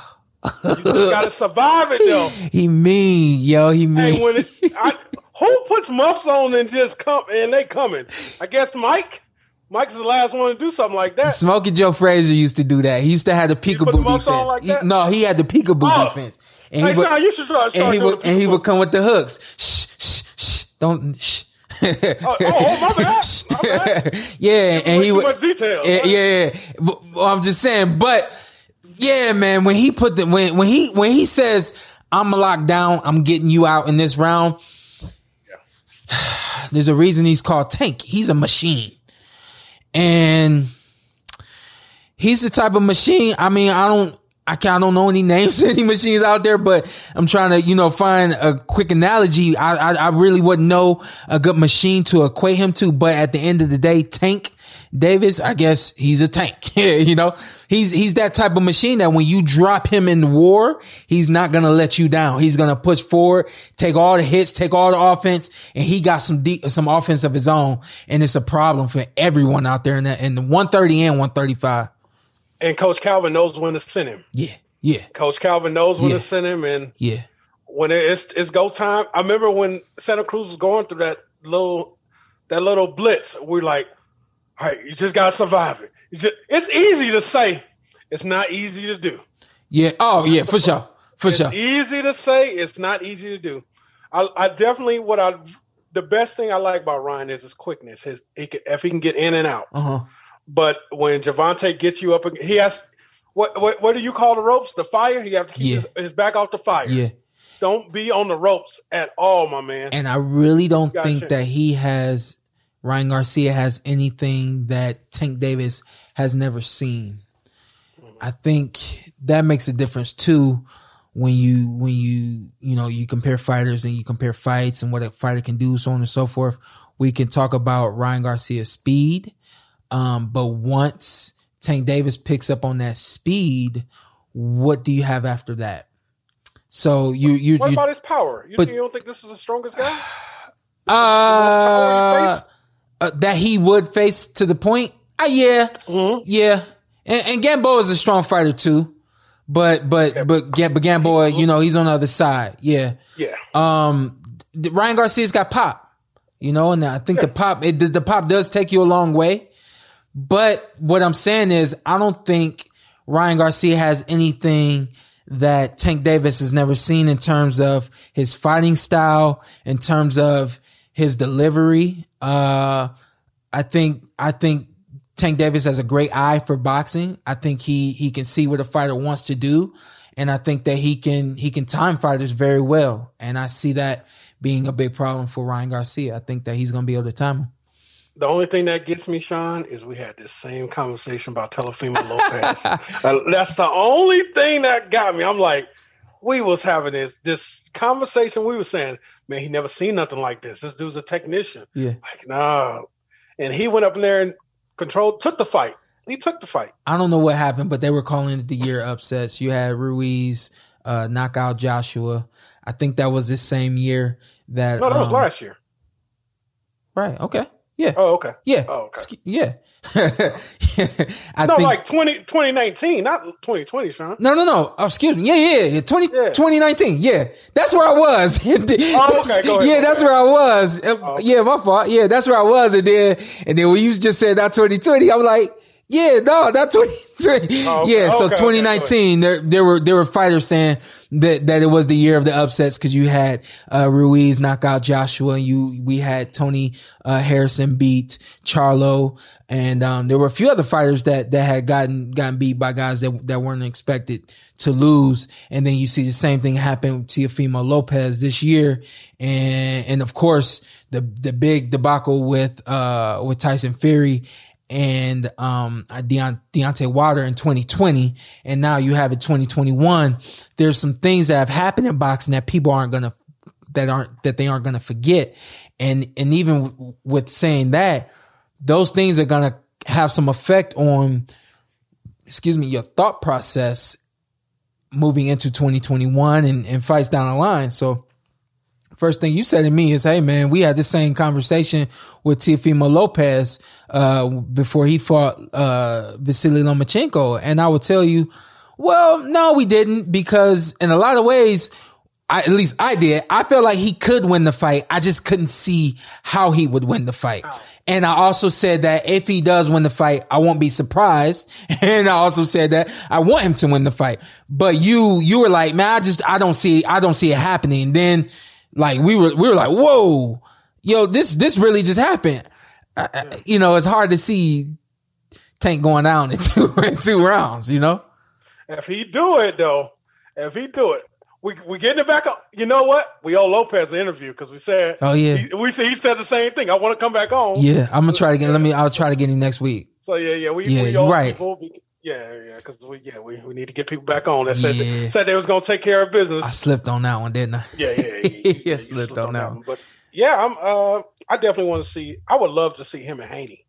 you gotta survive it though. He mean, yo, he mean. Hey, when it, I, who puts muffs on and just come and they coming? I guess Mike. Mike's the last one to do something like that. Smokey Joe Frazier used to do that. He used to have the peekaboo defense. like He- no, he had the peekaboo Oh. defense. And Hey, he would, Shawn, you should start, start and he would, and he would come with the hooks. Shh, shh, shh. Don't, shh. Oh, oh, oh my bad. My bad. yeah, and he would. detail, Yeah, yeah. But- I'm just saying, but yeah, man. When he put the when when he when he says I'm locked down, I'm getting you out in this round. There's a reason he's called Tank. He's a machine, and he's the type of machine. I mean, I don't. I can't, I don't know any names of any machines out there, but I'm trying to, you know, find a quick analogy. I, I, I really wouldn't know a good machine to equate him to, but at the end of the day, Tank Davis, I guess he's a tank. you know, he's, he's that type of machine that when you drop him in war, he's not going to let you down. He's going to push forward, take all the hits, take all the offense, and he got some deep, some offense of his own. And it's a problem for everyone out there in that, in the 130 and 135. And Coach Calvin knows when to send him. Yeah. Yeah. Coach Calvin knows when Yeah. to send him, and Yeah. when it's it's go time. I remember when Santa Cruz was going through that little that little blitz. We're like, all right, you just gotta survive it. You just, it's easy to say, it's not easy to do. Yeah. Oh, yeah, for sure. For It's sure. easy to say, it's not easy to do. I, I definitely what I the best thing I like about Ryan is his quickness. His he can, if he can get in and out. Uh huh. But when Gervonta gets you up, he has what what what do you call the ropes? The fire. He have to keep Yeah. his, his back off the fire. Yeah. Don't be on the ropes at all, my man. And I really don't think that he has, Ryan Garcia has anything that Tank Davis has never seen. I think that makes a difference too when you, when you, you know, you compare fighters and you compare fights and what a fighter can do, so on and so forth. We can talk about Ryan Garcia's speed. Um, but once Tank Davis picks up on that speed, what do you have after that? So you, you, what you, about his power? You, but- you don't think this is the strongest guy? Uh, uh, that he would face to the point. Uh, yeah, Mm-hmm. yeah. And, and Gamboa is a strong fighter too, but but but Ga- but Gamboa, you know, he's on the other side. Yeah. Yeah. Um, Ryan Garcia's got pop, you know, and I think the pop it, the, the pop does take you a long way. But what I'm saying is, I don't think Ryan Garcia has anything that Tank Davis has never seen in terms of his fighting style, in terms of his delivery. Uh, I think, I think Tank Davis has a great eye for boxing. I think he, he can see what a fighter wants to do. And I think that he can, he can time fighters very well. And I see that being a big problem for Ryan Garcia. I think that he's going to be able to time him. The only thing that gets me, Shawn, is we had this same conversation about Teofimo Lopez. Uh, that's the only thing that got me. I'm like, we was having this this conversation. We were saying, man, he never seen nothing like this. This dude's a technician. Yeah. Like, no. And he went up in there and controlled, took the fight. He took the fight. I don't know what happened, but they were calling it the year upsets. You had Ruiz uh, knock out Joshua. I think that was this same year that. No, that was um, last year. Right. Okay. Yeah. Oh, okay. Yeah. Oh, okay. Excu- Yeah. I No, think. like 20, 2019, not 2020, Shawn. no, no, no. Oh, excuse me. Yeah, yeah, yeah. 20, Yeah. 2019. Yeah. That's where I was. Oh, okay. Go ahead. Yeah, that's where I was. Uh, Oh. Yeah, my fault. Yeah, that's where I was. And then, and then when you just said that 2020, I'm like, yeah, no, that's 2020. Oh, okay. Yeah. So Okay, okay, 2019, there, there were, there were fighters saying that, that it was the year of the upsets because you had, uh, Ruiz knock out Joshua and you, we had Tony, uh, Harrison beat Charlo. And, um, there were a few other fighters that, that had gotten, gotten beat by guys that, that weren't expected to lose. And then you see the same thing happen to Teofimo Lopez this year. And, and of course, the, the big debacle with, uh, with Tyson Fury and, um, Deont- Deontay Wilder in 2020. And now you have it 2021. There's some things that have happened in boxing that people aren't to, that aren't, that they aren't to forget. And, and even w- with saying that, those things are to have some effect on, excuse me, your thought process moving into 2021 and, and fights down the line. So first thing you said to me is, Hey man, we had the same conversation with Teofimo Lopez, uh, before he fought, uh, Vasily Lomachenko. And I will tell you, well, no, we didn't because in a lot of ways, I, at least I did. I felt like he could win the fight. I just couldn't see how he would win the fight. And I also said that if he does win the fight, I won't be surprised. And I also said that I want him to win the fight. But you, you were like, man, I just, I don't see, I don't see it happening. Then like we were, we were like, whoa, yo, this, this really just happened. I- I- you know, it's hard to see Tank going down in two, in two rounds, you know? If he do it though, if he do it, we we getting it back up. You know what? We owe Lopez an interview because we said. Oh, yeah. he, we said he said the same thing. I want to come back on. Yeah. I'm gonna try to get, let me, I'll try to get him next week. So yeah, yeah, we Yeah, we right. people. Yeah, yeah, because we yeah we, we need to get people back on that said Yeah. said they was gonna take care of business. I slipped on that one, didn't I? Yeah, yeah, yeah. you- Yeah, you slipped on that one. But yeah, I'm. Uh, I definitely want to see. I would love to see him and Haney.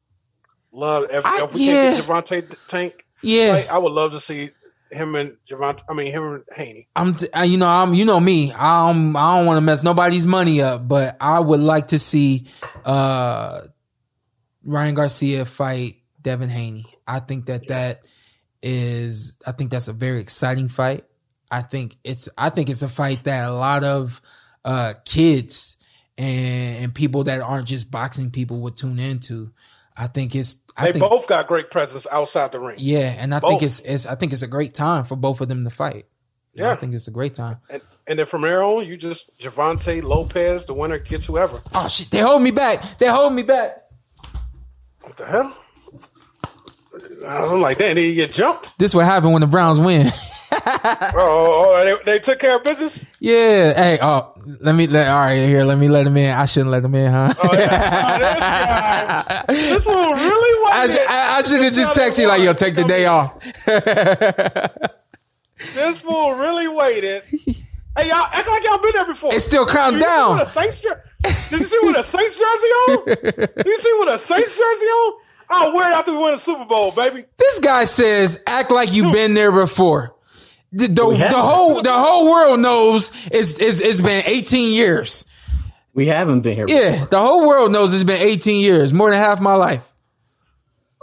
Love if, I- if we yeah. can get Gervonta Tank. Yeah. I would love to see him and Gervonta. I mean him and Haney. I'm, t- uh, you know, I'm, you know me. I'm, I don't want to mess nobody's money up, but I would like to see, uh, Ryan Garcia fight Devin Haney. I think that that is, I think that's a very exciting fight. I think it's, I think it's a fight that a lot of, uh, kids and, and people that aren't just boxing people would tune into. I think it's, I They think, both got great presence outside the ring. yeah, and I think it's, it's, I think it's a great time for both of them to fight. Yeah. I think it's a great time. And, and then from there on, you just Gervonta Lopez, the winner gets whoever. Oh shit! They hold me back. They hold me back. What the hell? I'm like, damn, he get jumped? This what happened when the Browns win. Oh, oh, oh, they, they took care of business. yeah. Hey. Oh, let me. Let, all right. Here. Let me let him in. I shouldn't let him in, huh? Oh, yeah. Oh, this one really was. I, I, I should have just texted you like, yo, take the day off. This fool really waited. Hey, y'all act like y'all been there before. It's still counting Did you see down. what a Saints jer- Did you see what a Saints jersey on? Did you see what a Saints jersey on? I'll wear it after we win the Super Bowl, baby. This guy says, act like you've been there before. The, the, the whole the whole world knows it's, it's it's been 18 years. We haven't been here. Yeah, the whole world knows it's been 18 years, more than half my life.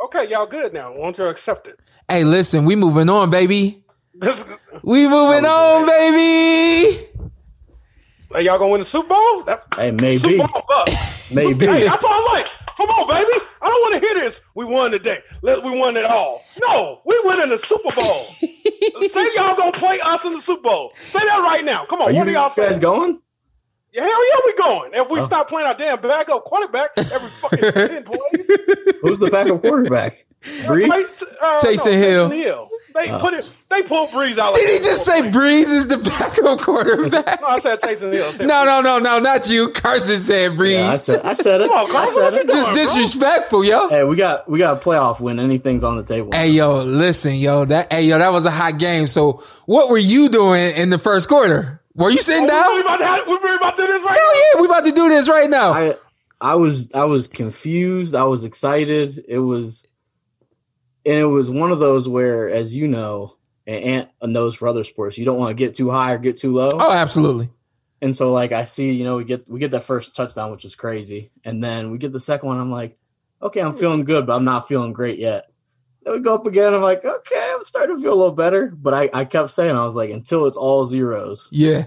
Okay, y'all good now. Why don't you accept it? Hey, listen, we moving on, baby. We moving on, baby. hey, y'all gonna win the Super Bowl? That, Hey, maybe. Super Bowl. Maybe. Hey, that's all I like. Come on, baby. I don't want to hear this. We won today. Let we won it all. No, we win in the Super Bowl. Say y'all gonna play us in the Super Bowl. Say that right now. Come on. Are what you do y'all say? guys going? Yeah, hell yeah, we going. If Oh. we stop playing our damn backup quarterback every fucking ten plays. Who's the backup quarterback? Brees? Play- uh, Taysom no, Hill. Hill. They put it. They pulled Brees out. Like Did he just say playing. Brees is the backup quarterback? No, I said Taysom Hill. Said No, no, no, no, not you. Carson said Brees. Yeah, I said I said it. Come on, I Carson, said what you it. doing? just bro. disrespectful, yo. Hey, we got we got a playoff win. Anything's on the table. Hey, yo, listen, yo, that, hey, yo, that was a hot game. So, what were you doing in the first quarter? Were you sitting Oh, we down? really about to have, we really about to do this right Hell yeah, we about to do this right now. I I was I was confused. I was excited. It was and it was one of those where, as you know, and Ant knows for other sports, you don't want to get too high or get too low. Oh, absolutely. And so like I see, you know, we get we get that first touchdown, which is crazy, and then we get the second one. I'm like, okay, I'm feeling good, but I'm not feeling great yet. Then we go up again. I'm like, okay, I'm starting to feel a little better. But I, I kept saying, I was like, until it's all zeros, Yeah.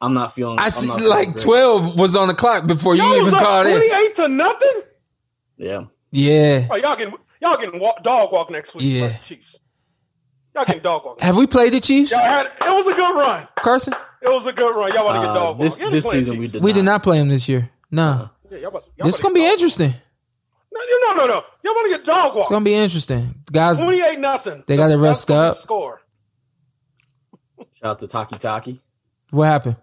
I'm not feeling. I see not feeling like great. 12 was on the clock before you Y'all even was up called it. 28 to nothing. Yeah, Yeah. Oh, Yeah. y'all getting y'all getting walk, dog walk next week. Yeah. by the Chiefs. Y'all getting dog walk. Have we played the Chiefs, Y'all had it was a good run. Carson? It was a good run. Y'all want to get uh, dog walk. this Y'all this playing season we did. We not. did not play them this year. No. Yeah, y'all about, y'all It's about going to to be get dog interesting. Walk. No, no, no, no. Y'all want to get dog walk. It's going to be interesting. Guys, 28 nothing. They gotta rest up. Score. Shout out to Takitaki. what happened?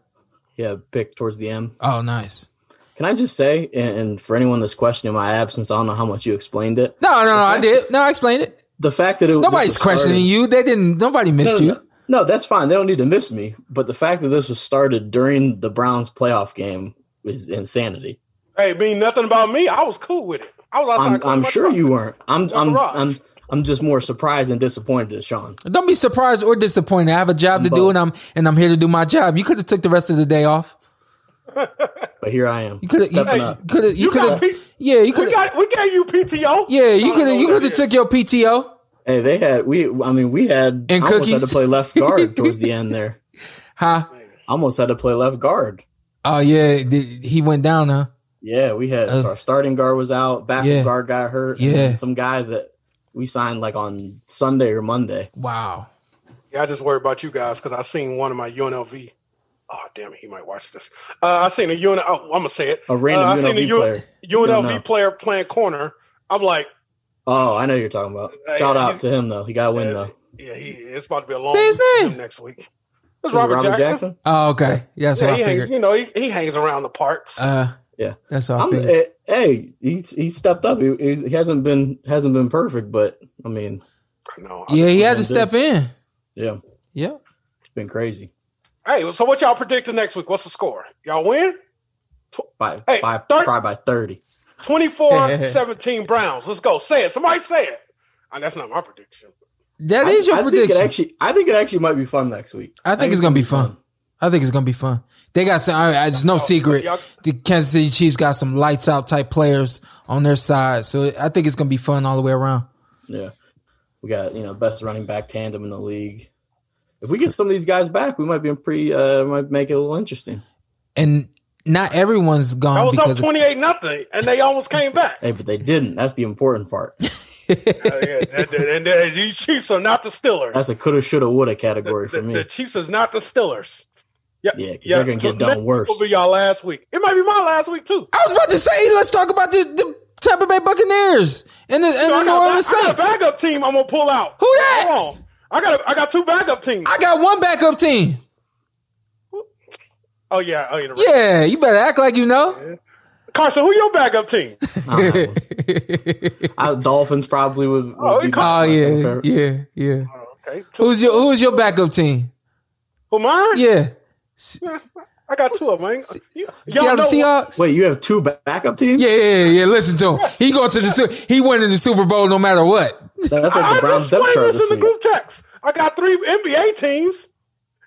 Yeah, pick towards the end. Oh, nice. Can I just say, and, and for anyone that's questioning my absence, I don't know how much you explained it. No, no, no. I did. No, I explained it. The fact that it Nobody's was questioning started- you. They didn't. Nobody missed No, you. no, no, that's fine. They don't need to miss me. But the fact that this was started during the Browns playoff game is insanity. Hey, mean nothing about me. I was cool with it. I was outside. I'm, I'm sure you weren't. I'm I'm garage. I'm I'm just more surprised and disappointed at Shawn. Don't be surprised or disappointed. I have a job to do, and I'm and I'm here to do my job. You could have took the rest of the day off. But here I am. You could have. You stepping Hey, up. could have. You You could have. P- Yeah, you could have. got we gave you PTO. Yeah, you could have. You could have took your PTO. Hey, they had we. I mean, we had. And I almost had cookies. to play left guard towards the end there. Huh? Almost had to play left guard. Oh yeah, he went down, huh? Yeah, we had Uh, our starting guard was out, backup Yeah. guard got hurt. Yeah. then some guy that we signed like on Sunday or Monday. Wow. Yeah, I just worry about you guys because I seen one of my UNLV. Oh damn it, he might watch this. Uh, I seen a UN. Oh, I'm gonna say it. A random uh, I seen UNLV a U- player. You don't know. UNLV player playing corner. I'm like, Oh, I know who you're talking about. Shout out to him though. He got a win yeah, though. yeah, he, it's about to be a long Say his name. next week. It's Robert, Robert Jackson. Jackson? Oh, okay. Yeah, that's Yeah, what he I hangs, figured. you know, he, he hangs around the parks. Uh, Yeah. that's all. I I'm, eh, hey, he's he stepped up. He, he's- he hasn't been hasn't been perfect, but I mean, I know. Yeah, he had to I'm step in. yeah, Yeah. it's been crazy. Hey, so what y'all predicting next week? What's the score? Y'all win? By Hey, by third- probably by thirty. 24-17 Browns. Let's go. Say it. Somebody say it. Uh, that's not my prediction. That is your I, I prediction. Think it actually, I think it actually might be fun next week. I think it's gonna be fun. I think it's gonna be fun. They got some. I, I, it's no secret. The Kansas City Chiefs got some lights out type players on their side, so I think it's gonna be fun all the way around. Yeah, we got you know best running back tandem in the league. If we get some of these guys back, we might be pretty. Uh, might make it a little interesting. And not everyone's gone I was up because of, 28 nothing, and they almost came back. Hey, but they didn't. That's the important part. Uh, yeah, and, and, and these Chiefs are not the Steelers. That's a coulda, shoulda, woulda category the, for me. the Chiefs is not the Steelers. Yeah, Yeah, 'cause they're gonna get done next worse. Will be y'all last week. It might be my last week too. I was about to say, let's talk about the, the Tampa Bay Buccaneers and the, and You know, the New got, Orleans I got a Saints. backup team. I'm gonna pull out. Who that? Hold on. I got a, I got two backup teams. I got one backup team. oh yeah, oh yeah. Yeah, you better act like you know. Carson, who your backup team? I don't have one. I, Dolphins probably would. would Oh, be he Oh my second yeah, yeah, yeah. Oh, okay, two. Who's your Who's your backup team? Who mine? Yeah, I got two of them. man. You, y'all Seattle know Seahawks. Wait, you have two backup teams? Yeah, yeah, yeah, yeah. Listen to him. He going to the Su- he winning the Super Bowl no matter what. That's like I the Browns just depth chart this this in the group text. I got three NBA teams,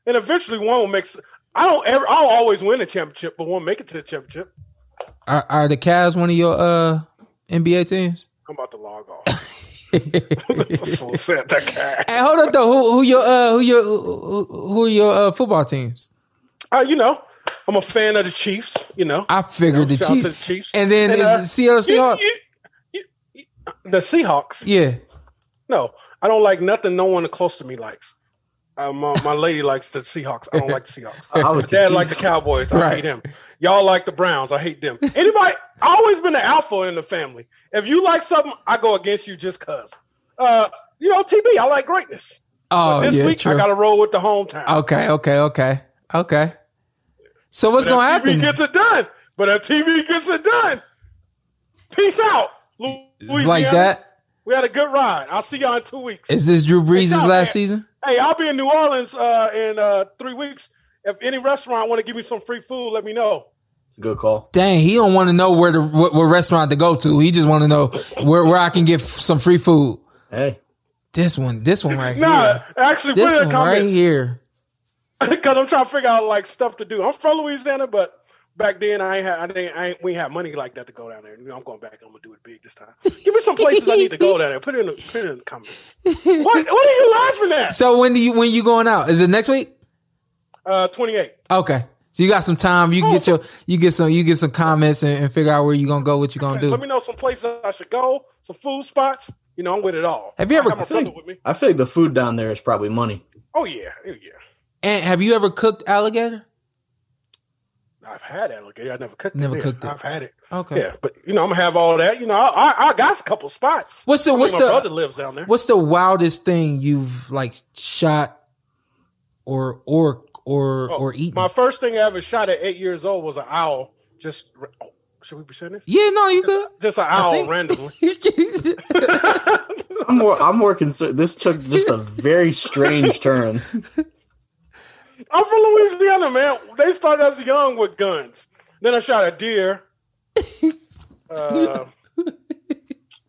and eventually one will make. I don't ever. I'll always win a championship, but won't make it to the championship. Are, are the Cavs one of your uh NBA teams? I'm about to log off. Fool said that guy. Hey, hold up though. Who who your uh who your who, who are your uh, football teams? Uh, you know, I'm a fan of the Chiefs. You know, I figured the Shout out to Chiefs. the Chiefs. And then And, is uh, it Seattle you- Seahawks. you- you- you- the Seahawks. yeah. No, I don't like nothing. No one close to me likes. Uh, my, my lady likes the Seahawks. I don't like the Seahawks. I was Dad likes the. Cowboys. I Right. hate them. Y'all like the Browns. I hate them. Anybody? I always been the alpha in the family. If you like something, I go against you just cause. Uh, you know, TB. I like greatness. Oh this yeah, week true. I got to roll with the hometown. okay, okay, okay, okay. So what's But if gonna TB happen? gets it done. But if TB gets it done, peace out. Lu- It's Louisiana. like that. We had a good ride. I'll see y'all in two weeks. Is this Drew Brees' Hey, last man. season? Hey, I'll be in New Orleans uh, in uh, three weeks. If any restaurant want to give me some free food, let me know. Good call. Dang, he don't want to know where the what, what restaurant to go to. He just want to know where where I can get f- some free food. Hey, This one, this one right Nah, here. actually, This one right here. because I'm trying to figure out like stuff to do. I'm from Louisiana, but back then I had I didn't I ain't, we had money like that to go down there. You know, I'm going back. I'm gonna do it big this time. Give me some places I need to go down there. Put it in the put it in the comments. What what are you laughing at? So when do you when you going out? Is it next week? Uh, 28. Okay. So you got some time. You get your you get some you get some comments and, and figure out where you gonna go, what you gonna do. Let me know some places I should go, some food spots. You know, I'm with it all. Have you ever- I got my I feel, like, with me? I feel like the food down there is probably money. Oh, yeah. And have you ever cooked alligator? I've had alligator. I never cooked it. Never Yeah, cooked it. I've had it. Okay. Yeah, but you know, I'm gonna have all that. You know, I, I, I got a couple spots. What's the I mean, what's my the brother lives down there. what's the wildest thing you've like shot or or or Oh, or eaten? My first thing I ever shot at eight years old was an owl. Just oh, should we be saying this? yeah, no, you could. Just an owl think- randomly. I'm more I'm more concerned. This took just a very strange turn. I'm from Louisiana, man. They started us young with guns. Then I shot a deer. Uh,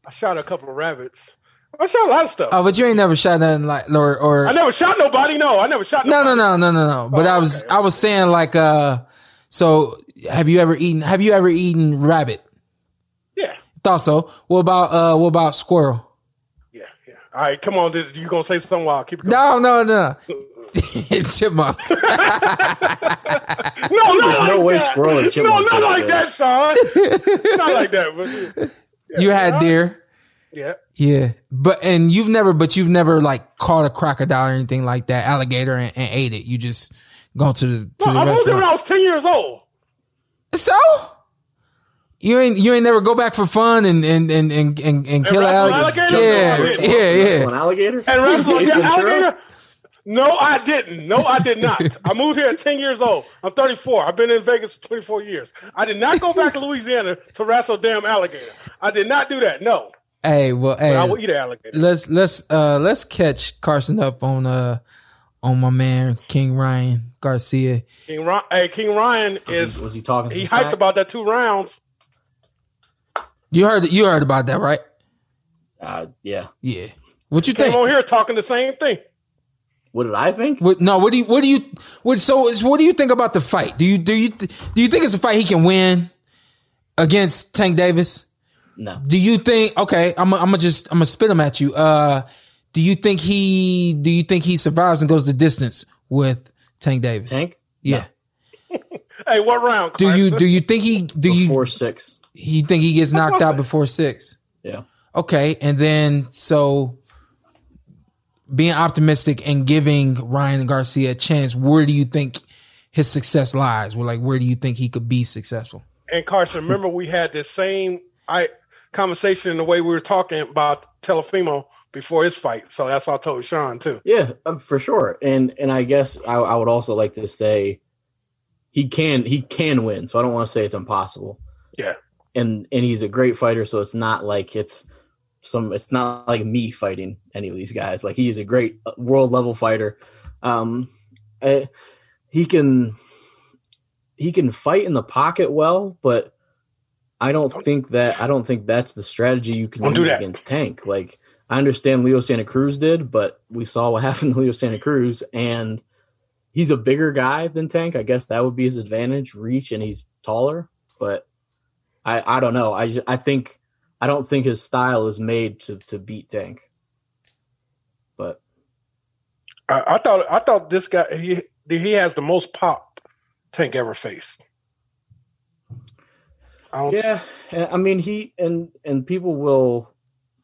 I shot a couple of rabbits. I shot a lot of stuff. oh, but you ain't never shot nothing like or or I never shot nobody. No, I never shot. no Nobody. no no no no no. But Oh, I was okay, I was saying like uh so have you ever eaten have you ever eaten rabbit? Yeah, Thought so. What about uh what about squirrel? yeah, yeah. All right, come on. This you gonna say something? While I keep it going. No no no. Chipmunk. No, not There's like no way that. squirrel and No, not like good. that, Sean. not like that. But you had deer. yeah, Yeah, but and you've never, but you've never like caught a crocodile or anything like that, alligator, and, and ate it. You just go to the to no, the I moved there when. I was ten years old. So you ain't you ain't never go back for fun and and and and and, and kill an alligator. alligator? Yeah, No, I yeah, An yeah. alligator? And wrestle Ace yeah, alligator. No, I didn't. No, I did not. I moved here at 10 years old. I'm 34. I've been in Vegas for 24 years. I did not go back to Louisiana to wrestle a damn alligator. I did not do that. No. Hey, well, But I will hey, eat an alligator. let's let's uh let's catch Carson up on uh on my man King Ryan Garcia. King Ryan, hey, King Ryan is Was he talking he hyped smack? about that two rounds. You heard you heard about that, right? Uh, yeah. Yeah. What you think? Came think? on here talking the same thing. What did I think? What, no, what do you what do you what so is- what do you think about the fight? Do you do you do you think it's a fight he can win against Tank Davis? No. Do you think okay, I'm I'm gonna just I'm gonna spit him at you. Uh do you think he do you think he survives and goes the distance with Tank Davis? Tank? Yeah. Hey, what round? Do you do you think he do you Four six. you think he gets knocked out before 6? Yeah. Okay, and then so being optimistic and giving Ryan Garcia a chance, where do you think his success lies? Well, like where do you think he could be successful? and Carson, remember we had this same I conversation in the way we were talking about Teofimo before his fight. So that's what I told Shawn too. Yeah, uh, for sure. And and I guess I, I would also like to say he can he can win. So I don't want to say it's impossible. Yeah. And and he's a great fighter. So it's not like it's some. It's not like me fighting any of these guys. Like he's a great uh, world level fighter. Um, I, he can he can fight in the pocket well, but I don't think that I don't think that's the strategy you can use against Tank. Like I understand Leo Santa Cruz did, but we saw what happened to Leo Santa Cruz, and he's a bigger guy than Tank. I guess that would be his advantage, reach, and he's taller. But I I don't know. I I think I don't think his style is made to to beat Tank. But I, I thought I thought this guy he he has the most pop Tank ever faced. I Yeah, I mean he and and people will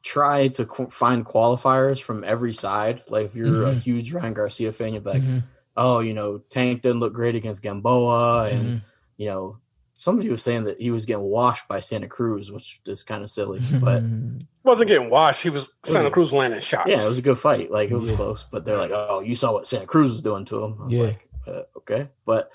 try to qu- find qualifiers from every side. Like if you're a Mhm. huge Ryan Garcia fan, you're like, Mhm. oh, you know, Tank didn't look great against Gamboa, and Mhm. you know, somebody was saying that he was getting washed by Santa Cruz, which is kind of silly, but wasn't getting washed. He was Santa? Cruz landing shots. yeah, it was a good fight. Like it was Yeah. close, but they're like, oh, you saw what Santa Cruz was doing to him. I was Yeah. like, uh, okay, but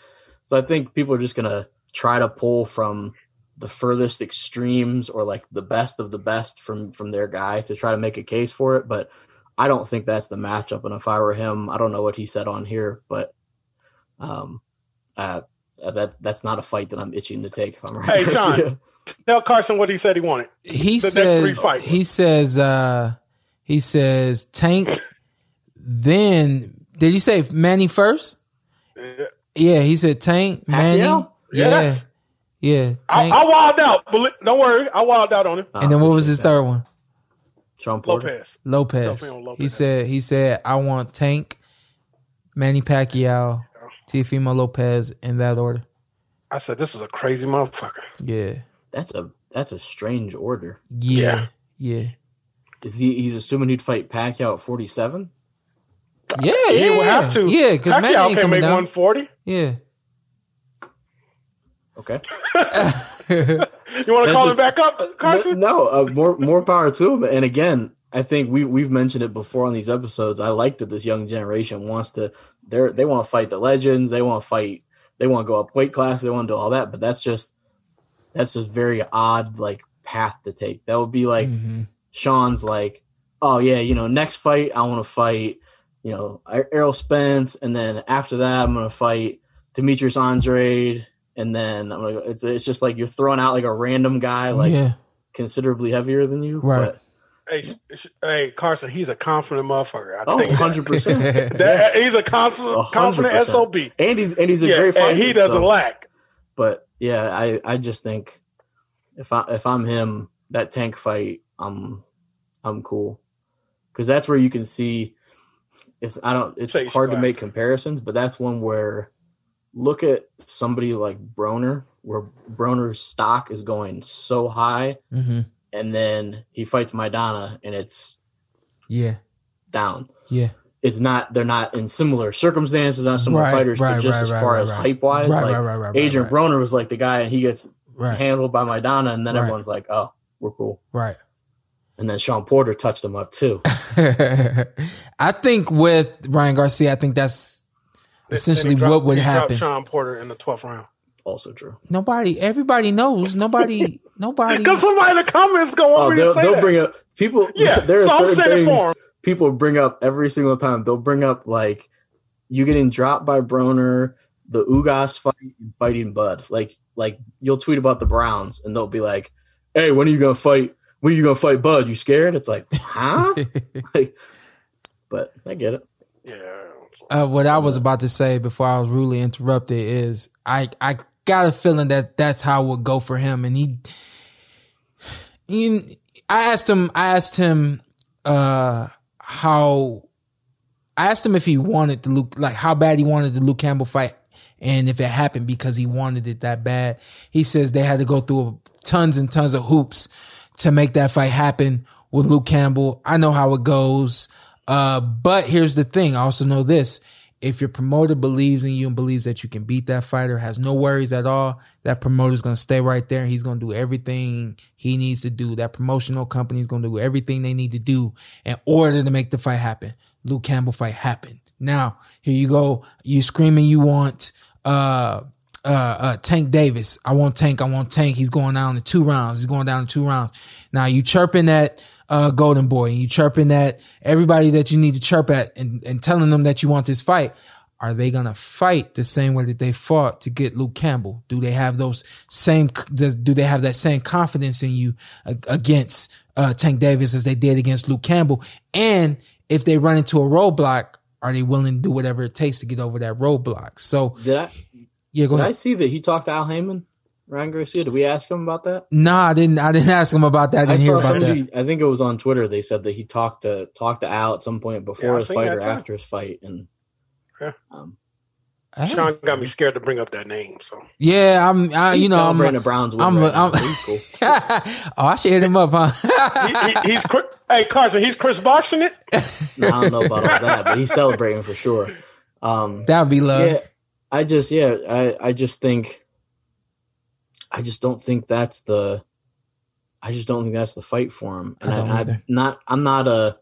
so I think people are just gonna try to pull from the furthest extremes or like the best of the best from from their guy to try to make a case for it. But I don't think that's the matchup. And if I were him, I don't know what he said on here, but um, uh, that that's not a fight that I'm itching to take. If I'm right, Hey, Shawn. Tell Carson what he said he wanted. he The says he says uh He says Tank. then did he say Manny first? Yeah, he said Tank, Manny. Pacquiao? Yeah, Yes. yeah. I, Tank. I wild out. Beli- Don't worry, I wild out on him. and then what was his third one? Trump Lopez. Lopez. Lopez. He said he said I want Tank, Manny Pacquiao, Teofimo Lopez in that order. I said this is a crazy motherfucker. Yeah. That's a that's a strange order. Yeah. Yeah. Is he? He's assuming he'd fight Pacquiao at forty seven. Yeah. Yeah. He would have to. Yeah, because Manny Pacquiao ain't can coming make down. 140. Yeah. Okay. You want to call a- him back up, Carson? No, uh, more more power to him. And again, I think we we've mentioned it before on these episodes. I like that this young generation wants to. They they want to fight the legends. They want to fight. They want to go up weight class. They want to do all that. But that's just that's just very odd like path to take. That would be like Mhm. Shawn's like, oh yeah, you know, next fight I want to fight, you know, Errol Spence, and then after that I'm gonna fight Demetrius Andrade, and then I'm gonna. Go, it's it's just like you're throwing out like a random guy like yeah. considerably heavier than you, Right. But, Hey, sh- sh- hey, Carson, he's a confident motherfucker. I oh, tell you that. 100 percent. That- he's a confident, A hundred confident sob. And he's and he's a Yeah, great fighter. and he doesn't so- lack. But yeah, I I just think if I if I'm him, that tank fight, I'm I'm cool because that's where you can see. It's I don't. It's Face hard to make comparisons, but that's one where look at somebody like Broner, where Broner's stock is going so high, hmm and then he fights Maidana, and it's Yeah. down. Yeah. It's not. They're not in similar circumstances, not similar Right, fighters, right, but just right, as far right, as right. hype wise, Right, like right, right, right, right, Adrian right. Broner was like the guy, and he gets Right. handled by Maidana, and then Right. everyone's like, "Oh, we're cool." Right. And then Shawn Porter touched him up too. I think with Ryan Garcia, I think that's essentially And he dropped- what would he happen. Shawn Porter in the 12th round. Also true. Nobody, everybody knows. Nobody, nobody. Because somebody in the comments go Oh, over me they'll, to say they'll that. bring up people. Yeah, there are so I'm certain saying it for things people bring up every single time. They'll bring up like you getting dropped by Broner, the Ugas fight, fighting Bud. Like, like you'll tweet about the Browns, and they'll be like, "Hey, when are you gonna fight? When are you gonna fight Bud? You scared?" It's like, huh? like, but I get it. yeah. uh, what I was about to say before I was rudely interrupted is I I got a feeling that that's how it would go for him, and he. I asked him. I asked him uh, how. I asked him if he wanted the Luke, like how bad he wanted the Luke Campbell fight, and if it happened because he wanted it that bad. He says they had to go through tons and tons of hoops to make that fight happen with Luke Campbell. I know how it goes. Uh, but here's the thing. I also know this. If your promoter believes in you and believes that you can beat that fighter, has no worries at all, that promoter's going to stay right there he's going to do everything he needs to do. That promotional company is going to do everything they need to do in order to make the fight happen. Luke Campbell fight happen. Now, here you go. You screaming you want, uh, uh, uh, Tank Davis. I want Tank. I want Tank. He's going down in two rounds. He's going down in two rounds. Now you chirping at, uh, Golden Boy and you chirping at everybody that you need to chirp at and, and telling them that you want this fight. Are they going to fight the same way that they fought to get Luke Campbell? Do they have those same, does, do they have that same confidence in you against, uh, Tank Davis as they did against Luke Campbell? And if they run into a roadblock, are they willing to do whatever it takes to get over that roadblock? So Did I yeah, go did I see that he talked to Al Heyman, Ryan Garcia? Did we ask him about that? Nah, I didn't. I didn't ask him about that. I I didn't hear saw about that. I think it was on Twitter. They said that he talked to talked to Al at some point before I his fight or after his fight, and Yeah. um, Sean got me scared to bring up that name. So Yeah, I'm. I, he's you know, I'm. celebrating a Browns win. I'm. right now, I'm so he's cool. oh, I should hit him up, huh? he, he, he's Chris- hey Carson. He's Chris Boston it. No, I don't know about all that, but he's celebrating for sure. Um, that would be love. yeah, I just yeah, I I just think, I just don't think that's the, I just don't think that's the fight for him. And I I, am not, I'm not a,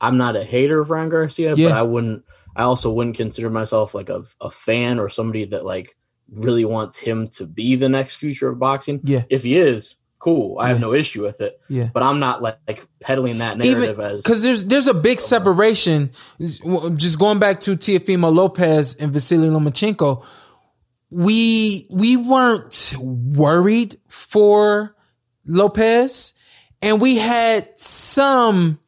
I'm not a hater of Ryan Garcia, Yeah. but I wouldn't, I also wouldn't consider myself like a a fan or somebody that like really wants him to be the next future of boxing. Yeah. If he is, cool. I have no issue with it. Yeah. But I'm not like, like peddling that Even narrative as because there's there's a big separation. Just going back to Teofimo Lopez and Vasily Lomachenko, we we weren't worried for Lopez, and we had some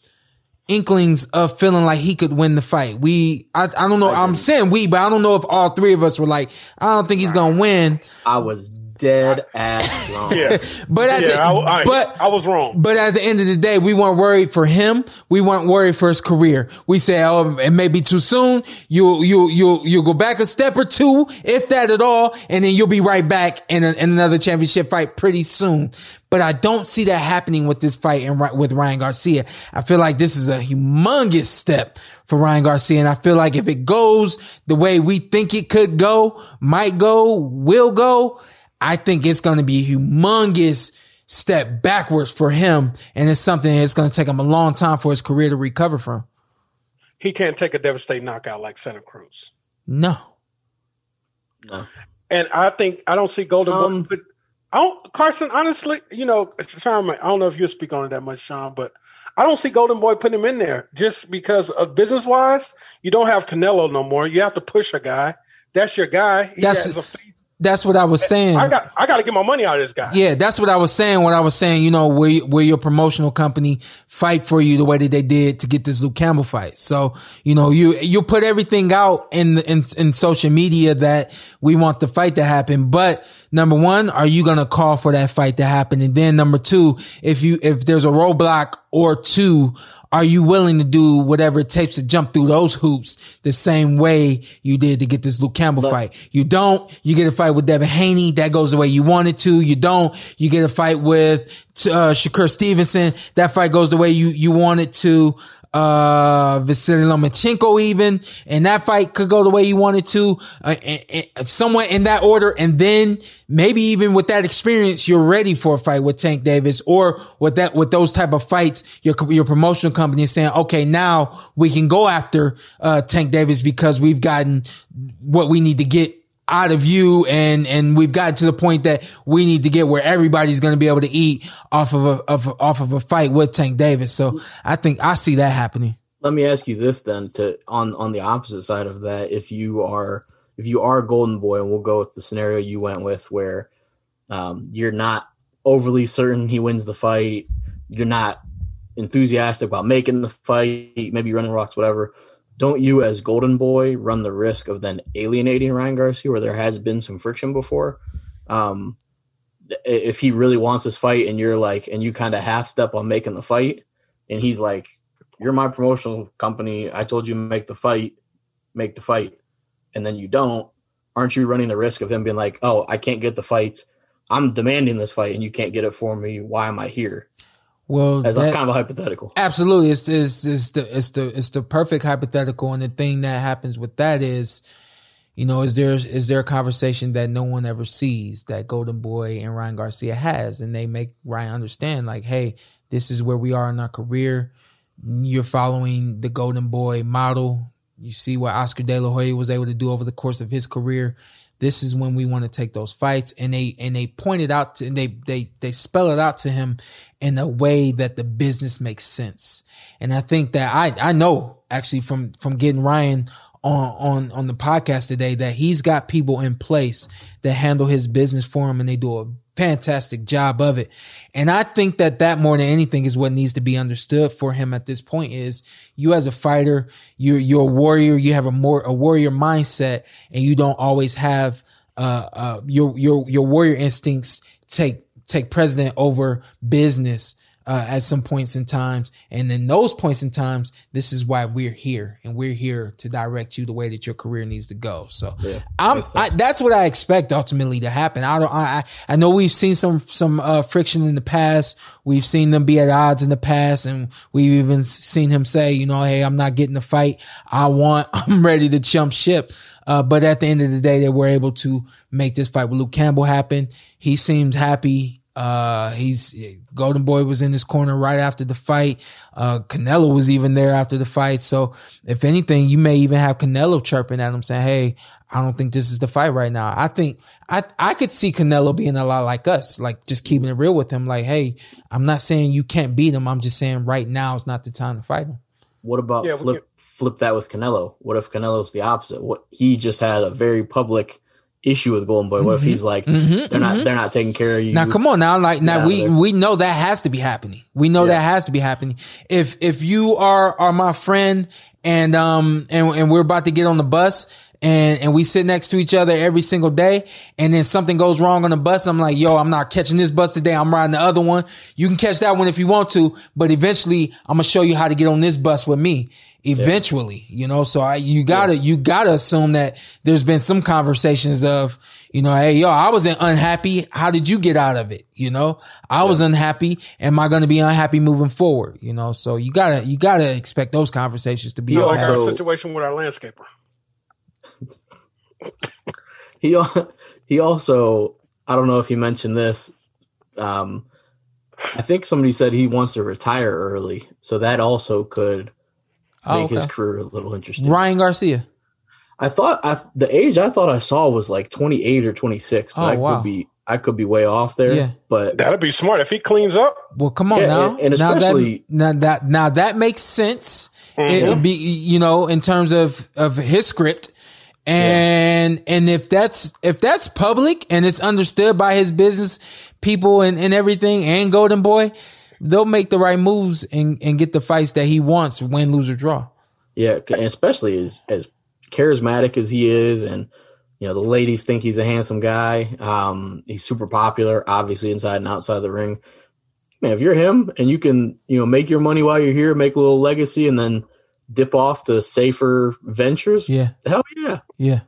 inklings of feeling like he could win the fight. We, I, I don't know. I'm saying we, but I don't know if all three of us were like, I don't think he's gonna win. I was dead ass wrong. Yeah, But at the, yeah, I, I, but I was wrong. But at the end of the day, we weren't worried for him. We weren't worried for his career. We say, oh, it may be too soon. You, you, you, you'll go back a step or two, if that at all, and then you'll be right back in, a, in another championship fight pretty soon. But I don't see that happening with this fight and Ry- with Ryan Garcia. I feel like this is a humongous step for Ryan Garcia. And I feel like if it goes the way we think it could go, might go, will go, I think it's going to be a humongous step backwards for him. And it's something that's going to take him a long time for his career to recover from. He can't take a devastating knockout like Santa Cruz. No. No. And I think I don't see Golden Um, Boy. But I don't, Carson. Honestly, you know, Shawn, I don't know if you speak on it that much, Shawn, but I don't see Golden Boy putting him in there just because of business wise. You don't have Canelo no more. You have to push a guy. That's your guy. He That's- has a face. That's what I was saying. I got. I got to get my money out of this guy. Yeah, that's what I was saying. What I was saying, you know, where where your promotional company fight for you the way that they did to get this Luke Campbell fight. So you know, you you put everything out in in in social media that we want the fight to happen. But number one, are you gonna call for that fight to happen? And then number two, if you if there's a roadblock or two. Are you willing to do whatever it takes to jump through those hoops the same way you did to get this Luke Campbell fight? You don't, you get a fight with Devin Haney. That goes the way you want it to. You don't, you get a fight with, uh, Shakur Stevenson. That fight goes the way you, you want it to. Uh, Vasily Lomachenko even, and that fight could go the way you wanted to, uh, and, and somewhere in that order. And then maybe even with that experience, you're ready for a fight with Tank Davis or with that, with those type of fights, your, your promotional company is saying, okay, now we can go after, uh, Tank Davis because we've gotten what we need to get out of you and and we've gotten to the point that we need to get where everybody's going to be able to eat off of a of, off of a fight with Tank Davis. So I think I see that happening. Let me ask you this then to on on the opposite side of that, if you are if you are a golden boy and we'll go with the scenario you went with where um, you're not overly certain he wins the fight, you're not enthusiastic about making the fight, maybe running rocks, whatever. Don't you, as Golden Boy, run the risk of then alienating Ryan Garcia, where there has been some friction before? Um, if he really wants this fight, and you're like, and you kind of half step on making the fight, and he's like, "You're my promotional company. I told you make the fight, make the fight," and then you don't. Aren't you running the risk of him being like, "Oh, I can't get the fights. I'm demanding this fight, and you can't get it for me. Why am I here?" Well, As a that- kind of a hypothetical. Absolutely. It's, it's, it's the, it's the, it's the perfect hypothetical. And the thing that happens with that is, you know, is there, is there a conversation that no one ever sees that Golden Boy and Ryan Garcia has? And they make Ryan understand like, Hey, this is where we are in our career. You're following the Golden Boy model. You see what Oscar De La Hoya was able to do over the course of his career. This is when we want to take those fights. And they, and they point it out to, and they, they, they spell it out to him in a way that the business makes sense. And I think that I, I know actually from, from getting Ryan on, on, on the podcast today that he's got people in place that handle his business for him and they do a fantastic job of it. And I think that that more than anything is what needs to be understood for him at this point is you as a fighter, you're, you're a warrior, you have a more, a warrior mindset and you don't always have, uh, uh, your, your, your warrior instincts take, take precedent over business uh, at some points in times. And in those points in times, this is why we're here and we're here to direct you the way that your career needs to go. So I'm, I, that's what I expect ultimately to happen. I don't, I, I I know we've seen some, some, uh, friction in the past. We've seen them be at odds in the past and we've even seen him say, you know, Hey, I'm not getting the fight I want. I'm ready to jump ship. Uh, but at the end of the day, they were able to make this fight with Luke Campbell happen. He seems happy. Uh, he's Golden Boy was in his corner right after the fight. Uh, Canelo was even there after the fight. So if anything, you may even have Canelo chirping at him saying, Hey, I don't think this is the fight right now. I think I, I could see Canelo being a lot like us, like just keeping it real with him. Like, Hey, I'm not saying you can't beat him. I'm just saying right now is not the time to fight him. What about Yeah, flip flip that with Canelo? What if Canelo's the opposite? What he just had a very public issue with Golden Boy? What if he's like they're not they're not taking care of you? Mm-hmm. Now, come on now, like now we we know that has to be happening. We know that has to be happening. If if you are are my friend and um and and we're about to get on the bus and and we sit next to each other every single day and then something goes wrong on the bus, I'm like, yo, I'm not catching this bus today. I'm riding the other one. You can catch that one if you want to, but eventually I'm gonna show you how to get on this bus with me. Eventually, you know, so I, you gotta, you gotta assume that there's been some conversations of, you know, hey, yo, I wasn't unhappy. How did you get out of it? You know, I was unhappy. Am I going to be unhappy moving forward? You know, so you gotta, you gotta expect those conversations to be. You Yeah, like had. also- our situation with our landscaper. he he also I don't know if he mentioned this. Um, I think somebody said he wants to retire early, so that also could Oh, make his career a little interesting. Ryan Garcia. I thought I, the age I thought I saw was like 28 or 26, but Oh, I wow. could be I could be way off there. Yeah. But That'd be smart if he cleans up. Well, come on Yeah, now. and- and now that especially- now that now that makes sense. It Mm-hmm. would be you know in terms of of his script, and and if that's if that's public and it's understood by his business people and and everything and Golden Boy, they'll make the right moves and and get the fights that he wants, win, lose or draw. yeah, and especially as as charismatic as he is, and you know the ladies think he's a handsome guy. Um, he's super popular, obviously inside and outside the ring. Man, if you're him and you can you know make your money while you're here, make a little legacy, and then dip off to safer ventures, Yeah, hell yeah. yeah.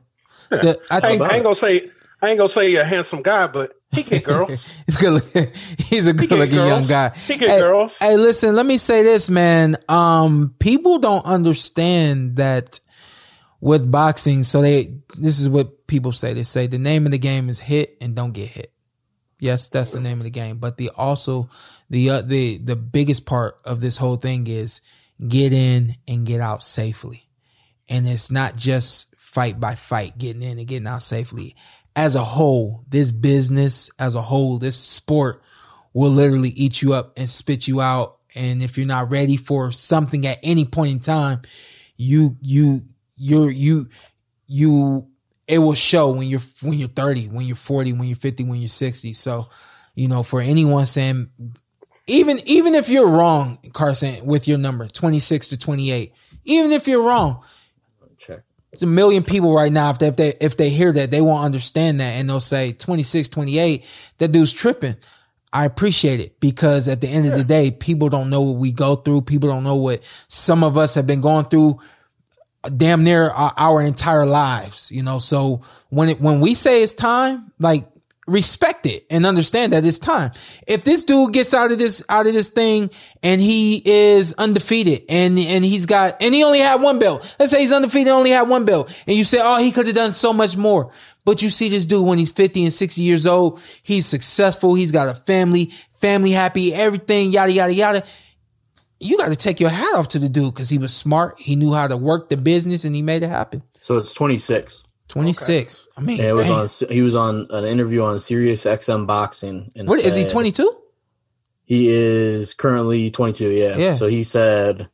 The- I I think I ain't gonna say I ain't gonna say a handsome guy, but he get girls. He's good. He's a good get looking young guy. He get hey, girls. Hey, listen. Let me say this, man. Um, people don't understand that with boxing. So they, this is what people say. They say the name of the game is hit and don't get hit. Yes, that's the name of the game. But the also the uh, the the biggest part of this whole thing is get in and get out safely. And it's not just fight by fight, getting in and getting out safely. As a whole, this business as a whole, this sport will literally eat you up and spit you out. And if you're not ready for something at any point in time, you you you're you you it will show when you're when you're 30, when you're 40, when you're 50, when you're 60. So, you know, for anyone saying even even if you're wrong, Carson, with your number 26 to 28, even if you're wrong, There's a million people right now if they, if they if they hear that they won't understand that and they'll say 26 28 that dude's tripping. I appreciate it because at the end of the day people don't know what we go through people don't know what some of us have been going through damn near our, our entire lives you know? So when it when we say it's time like respect it and understand that it's time. If this dude gets out of this out of this thing and he is undefeated and and he's got and he only had one belt. Let's say he's undefeated and only had one belt and you say oh he could have done so much more. But you see this dude when he's 50 and 60 years old he's successful he's got a family family happy everything yada yada yada. You got to take your hat off to the dude because he was smart he knew how to work the business and he made it happen. So it's 26. 26 i mean And it was damn. on. He was on an interview on Sirius XM Boxing. And what is he 22 He is currently 22. Yeah. Yeah. So he said,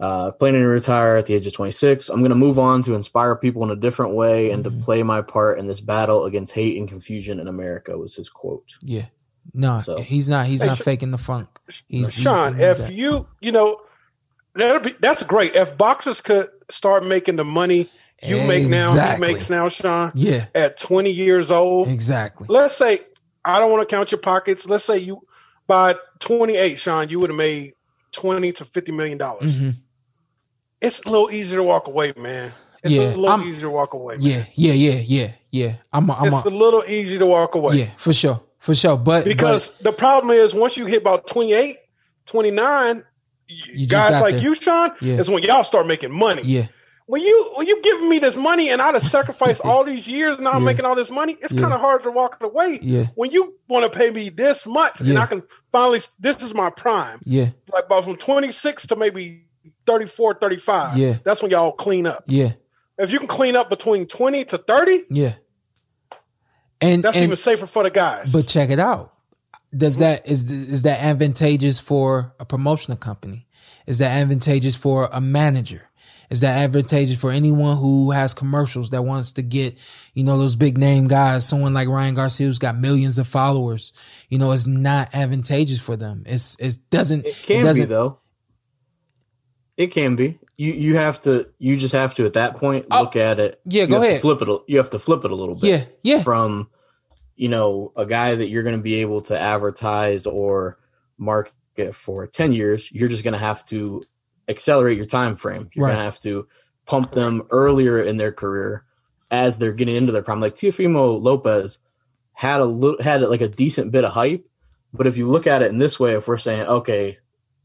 uh, planning to retire at the age of 26. I'm going to move on to inspire people in a different way and Mm-hmm. to play my part in this battle against hate and confusion in America. Was his quote. Yeah. No, So- he's not. He's Hey, not Sh- faking the funk. He's he- Shawn, he knows if that. you you know that'd be that's great. If boxers could start making the money you make now, he Exactly. makes now, Shawn, yeah, at 20 years old. exactly. Let's say I don't want to count your pockets. Let's say you by 28, Shawn, you would have made 20 to 50 million dollars. hmm It's a little easier to walk away, man. It's Yeah, a little I'm- easier to walk away. man. Yeah, yeah, yeah, yeah, yeah. I'm, a, I'm, it's a, a little easy to walk away. yeah, for sure, for sure. But Because the problem is once you hit about 28, 29, You guys like there. you, Shawn, Yeah. is when y'all start making money. yeah, When you when you giving me this money and I'd have sacrificed all these years and now I'm Yeah. making all this money, it's Yeah. kind of hard to walk away. yeah, When you want to pay me this much and I can finally this is my prime. yeah, Like about from 26 to maybe 34, 35. Yeah. That's when y'all clean up. yeah, If you can clean up between 20 to 30, yeah. And that's and even safer for the guys. but check it out. Does that is is that advantageous for a promotional company? Is that advantageous for a manager? Is that advantageous for anyone who has commercials that wants to get, you know, those big name guys, someone like Ryan Garcia who's got millions of followers, you know, it's not advantageous for them. It's, it doesn't, It can be doesn't, though. It can be. You you have to you just have to at that point Oh, look at it. yeah, you go ahead. flip it. a- You have to flip it a little bit. Yeah, yeah. From you know a guy that you're going to be able to advertise or market for ten years, you're just going to have to accelerate your time frame. You're Right. going to have to pump them earlier in their career as they're getting into their prime. Like Teofimo Lopez had a little had like a decent bit of hype, but if you look at it in this way, if we're saying okay,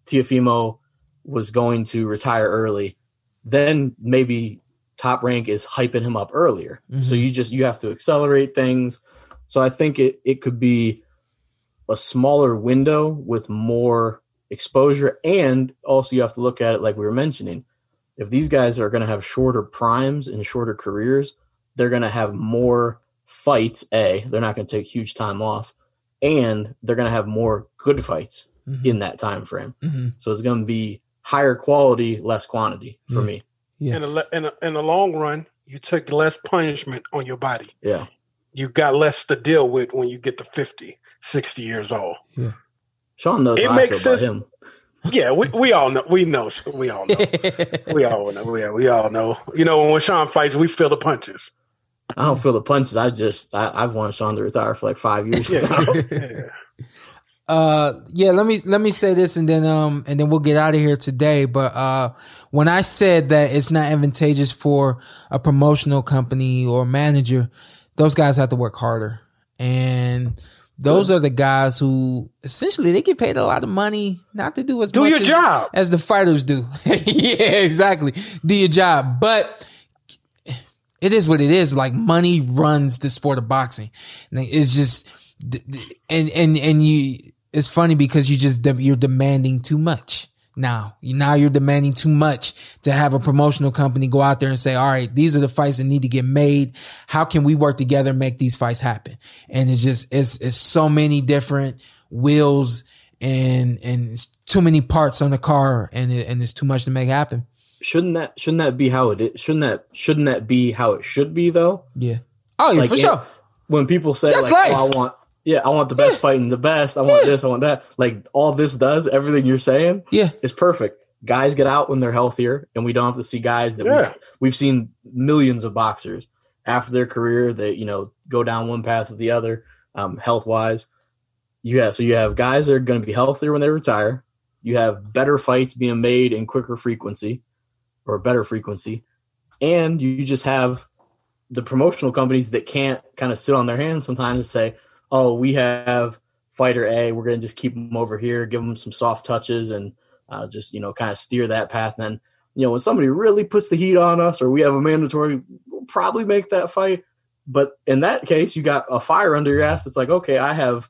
Teofimo was going to retire early, then maybe top rank is hyping him up earlier. So mm-hmm. you just you have to accelerate things. So I think it it could be a smaller window with more exposure and also you have to look at it like we were mentioning. If these guys are going to have shorter primes and shorter careers, they're going to have more fights, A, they're not going to take huge time off, and they're going to have more good fights Mhm. in that time frame. Mhm. So it's going to be higher quality, less quantity for Yeah. me. Yeah. In, the, in, the, in the long run, you took less punishment on your body. Yeah. You got less to deal with when you get to 50, 60 years old. Shawn knows It how makes I feel sense. about him. Yeah, we, we all know. We know. We all know. we all know. We, we all know. You know, when Shawn fights, we feel the punches. I don't feel the punches. I just I, I've wanted Shawn to retire for like five years Yeah. now. yeah. uh yeah let me let me say this and then um and then we'll get out of here today but uh when i said that it's not advantageous for a promotional company or manager those guys have to work harder and those are the guys who essentially they get paid a lot of money not to do as Do much your as, job. as the fighters do yeah exactly do your job but it is what it is. Like money runs the sport of boxing. It's just, and, and, and you, it's funny because you just, you're demanding too much. Now, now you're demanding too much to have a promotional company go out there and say, all right, these are the fights that need to get made. How can we work together and make these fights happen? And it's just, it's, it's so many different wheels and, and it's too many parts on the car and, it, and it's too much to make happen. shouldn't that shouldn't that be how it is? Shouldn't that shouldn't that be how it should be though? Yeah. Oh yeah, Like, for it- sure. When people say That's like. "Oh, I want yeah, I want the best fighting the best. I want this, I want that." Like all this does, everything you're saying, Yeah. is perfect. Guys get out when they're healthier, and we don't have to see guys that Yeah. we've we've seen millions of boxers after their career that you know go down one path or the other, um, health wise. You have so you have guys that are going to be healthier when they retire. You have better fights being made in quicker frequency or better frequency, and you just have the promotional companies that can't kind of sit on their hands sometimes and say, "Oh, we have fighter A, we're going to just keep them over here, give them some soft touches, and uh, just you know kind of steer that path." And then you know when somebody really puts the heat on us, or we have a mandatory, we'll probably make that fight. But in that case, you got a fire under your ass. That's like, okay, I have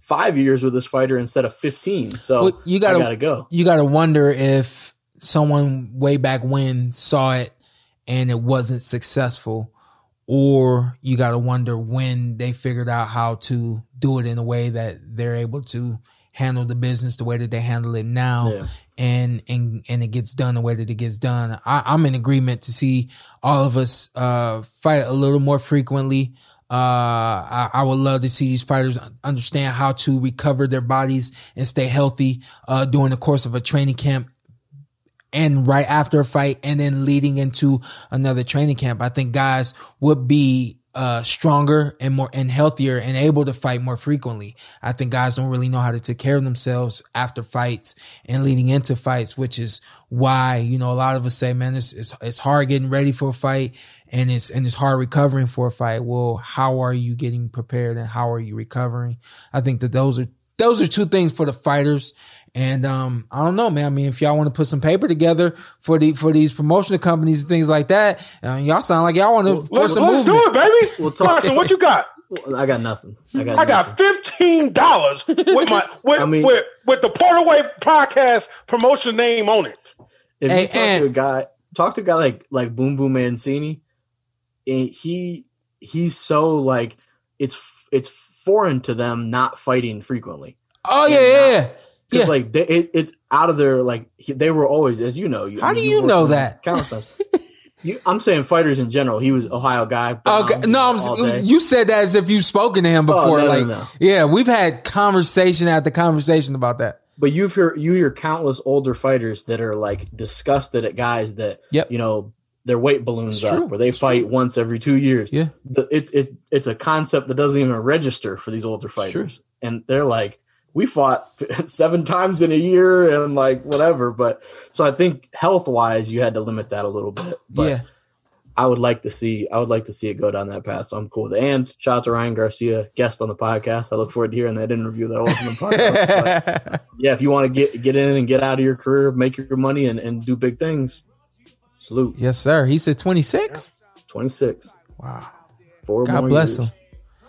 five years with this fighter instead of fifteen, so Well, you gotta- gotta go. you got to wonder if someone way back when saw it and it wasn't successful or you got to wonder when they figured out how to do it in a way that they're able to handle the business the way that they handle it now Yeah. and and and it gets done the way that it gets done I, i'm in agreement to see all of us uh fight a little more frequently uh I, I would love to see these fighters understand how to recover their bodies and stay healthy uh during the course of a training camp and right after a fight and then leading into another training camp. I think guys would be uh stronger and more and healthier and able to fight more frequently. I think guys don't really know how to take care of themselves after fights and leading into fights, which is why, you know, a lot of us say, man, it's it's, it's hard getting ready for a fight and it's and it's hard recovering for a fight. Well, how are you getting prepared and how are you recovering? I think that those are those are two things for the fighters. And um, I don't know, man. I mean, if y'all want to put some paper together for the for these promotional companies and things like that, uh, y'all sound like y'all want to Let's, force a let's do movement. it, baby. We'll talk- Carson, what you got? I got nothing. I got. I got fifteen dollars with my with, I mean- with with the Porter Way podcast promotion name on it. If Hey, you talk and- to a guy, talk to a guy like like Boom Boom Mancini, and he he's so like it's it's foreign to them not fighting frequently. Oh yeah, yeah, yeah. Because Yeah. like they, it, it's out of their like he- they were always as you know. You, How do you you know that? countless times. You, I'm saying fighters in general. He was Ohio guy. Okay, no, I'm, you said that as if you've spoken to him Oh, before. no, no, like, no. yeah, we've had conversation after conversation about that. But you've heard you hear countless older fighters that are like disgusted at guys that Yep. you know their weight balloons It's up true. where they fight once every two years. Yeah. It's it's it's a concept that doesn't even register for these older fighters, and they're like, we fought seven times in a year and like whatever. But so I think health wise, you had to limit that a little bit. But yeah, I would like to see I would like to see it go down that path. So I'm cool with it. And shout out to Ryan Garcia, guest on the podcast. I look forward to hearing that interview that I wasn't in the podcast. But, yeah, if you want to get get in and get out of your career, make your money and, and do big things, salute. yes, sir. He said 26. 26. Wow. Four God bless years. him.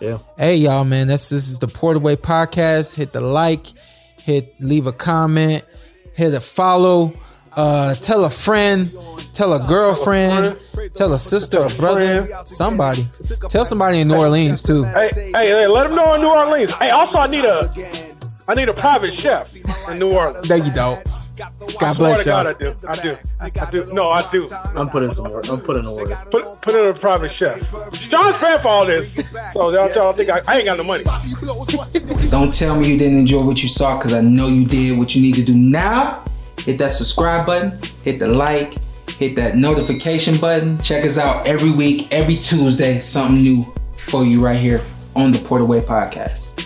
Yeah. Hey, y'all, man. That's this is the Porter Way podcast. Hit the like, hit leave a comment, hit a follow. Uh, tell a friend, tell a girlfriend, tell a sister a brother, somebody. Tell somebody in New Orleans too. Hey, hey, hey, let them know in New Orleans. Hey, also I need a, I need a private chef in New Orleans. There you go. God Swear bless to God, I y'all. do. I do. I do. No, I do. I'm putting some work. I'm putting a order. Put put in a private chef. Shawn's paying for all this, so y'all, y'all think I, I ain't got no money. Don't tell me you didn't enjoy what you saw because I know you did. What you need to do now, hit that subscribe button, hit the like, hit that notification button. Check us out every week, every Tuesday, something new for you right here on the Port Porter Way Podcast.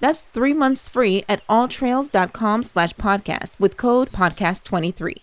That's three months free at alltrails.com slash podcast with code podcast23.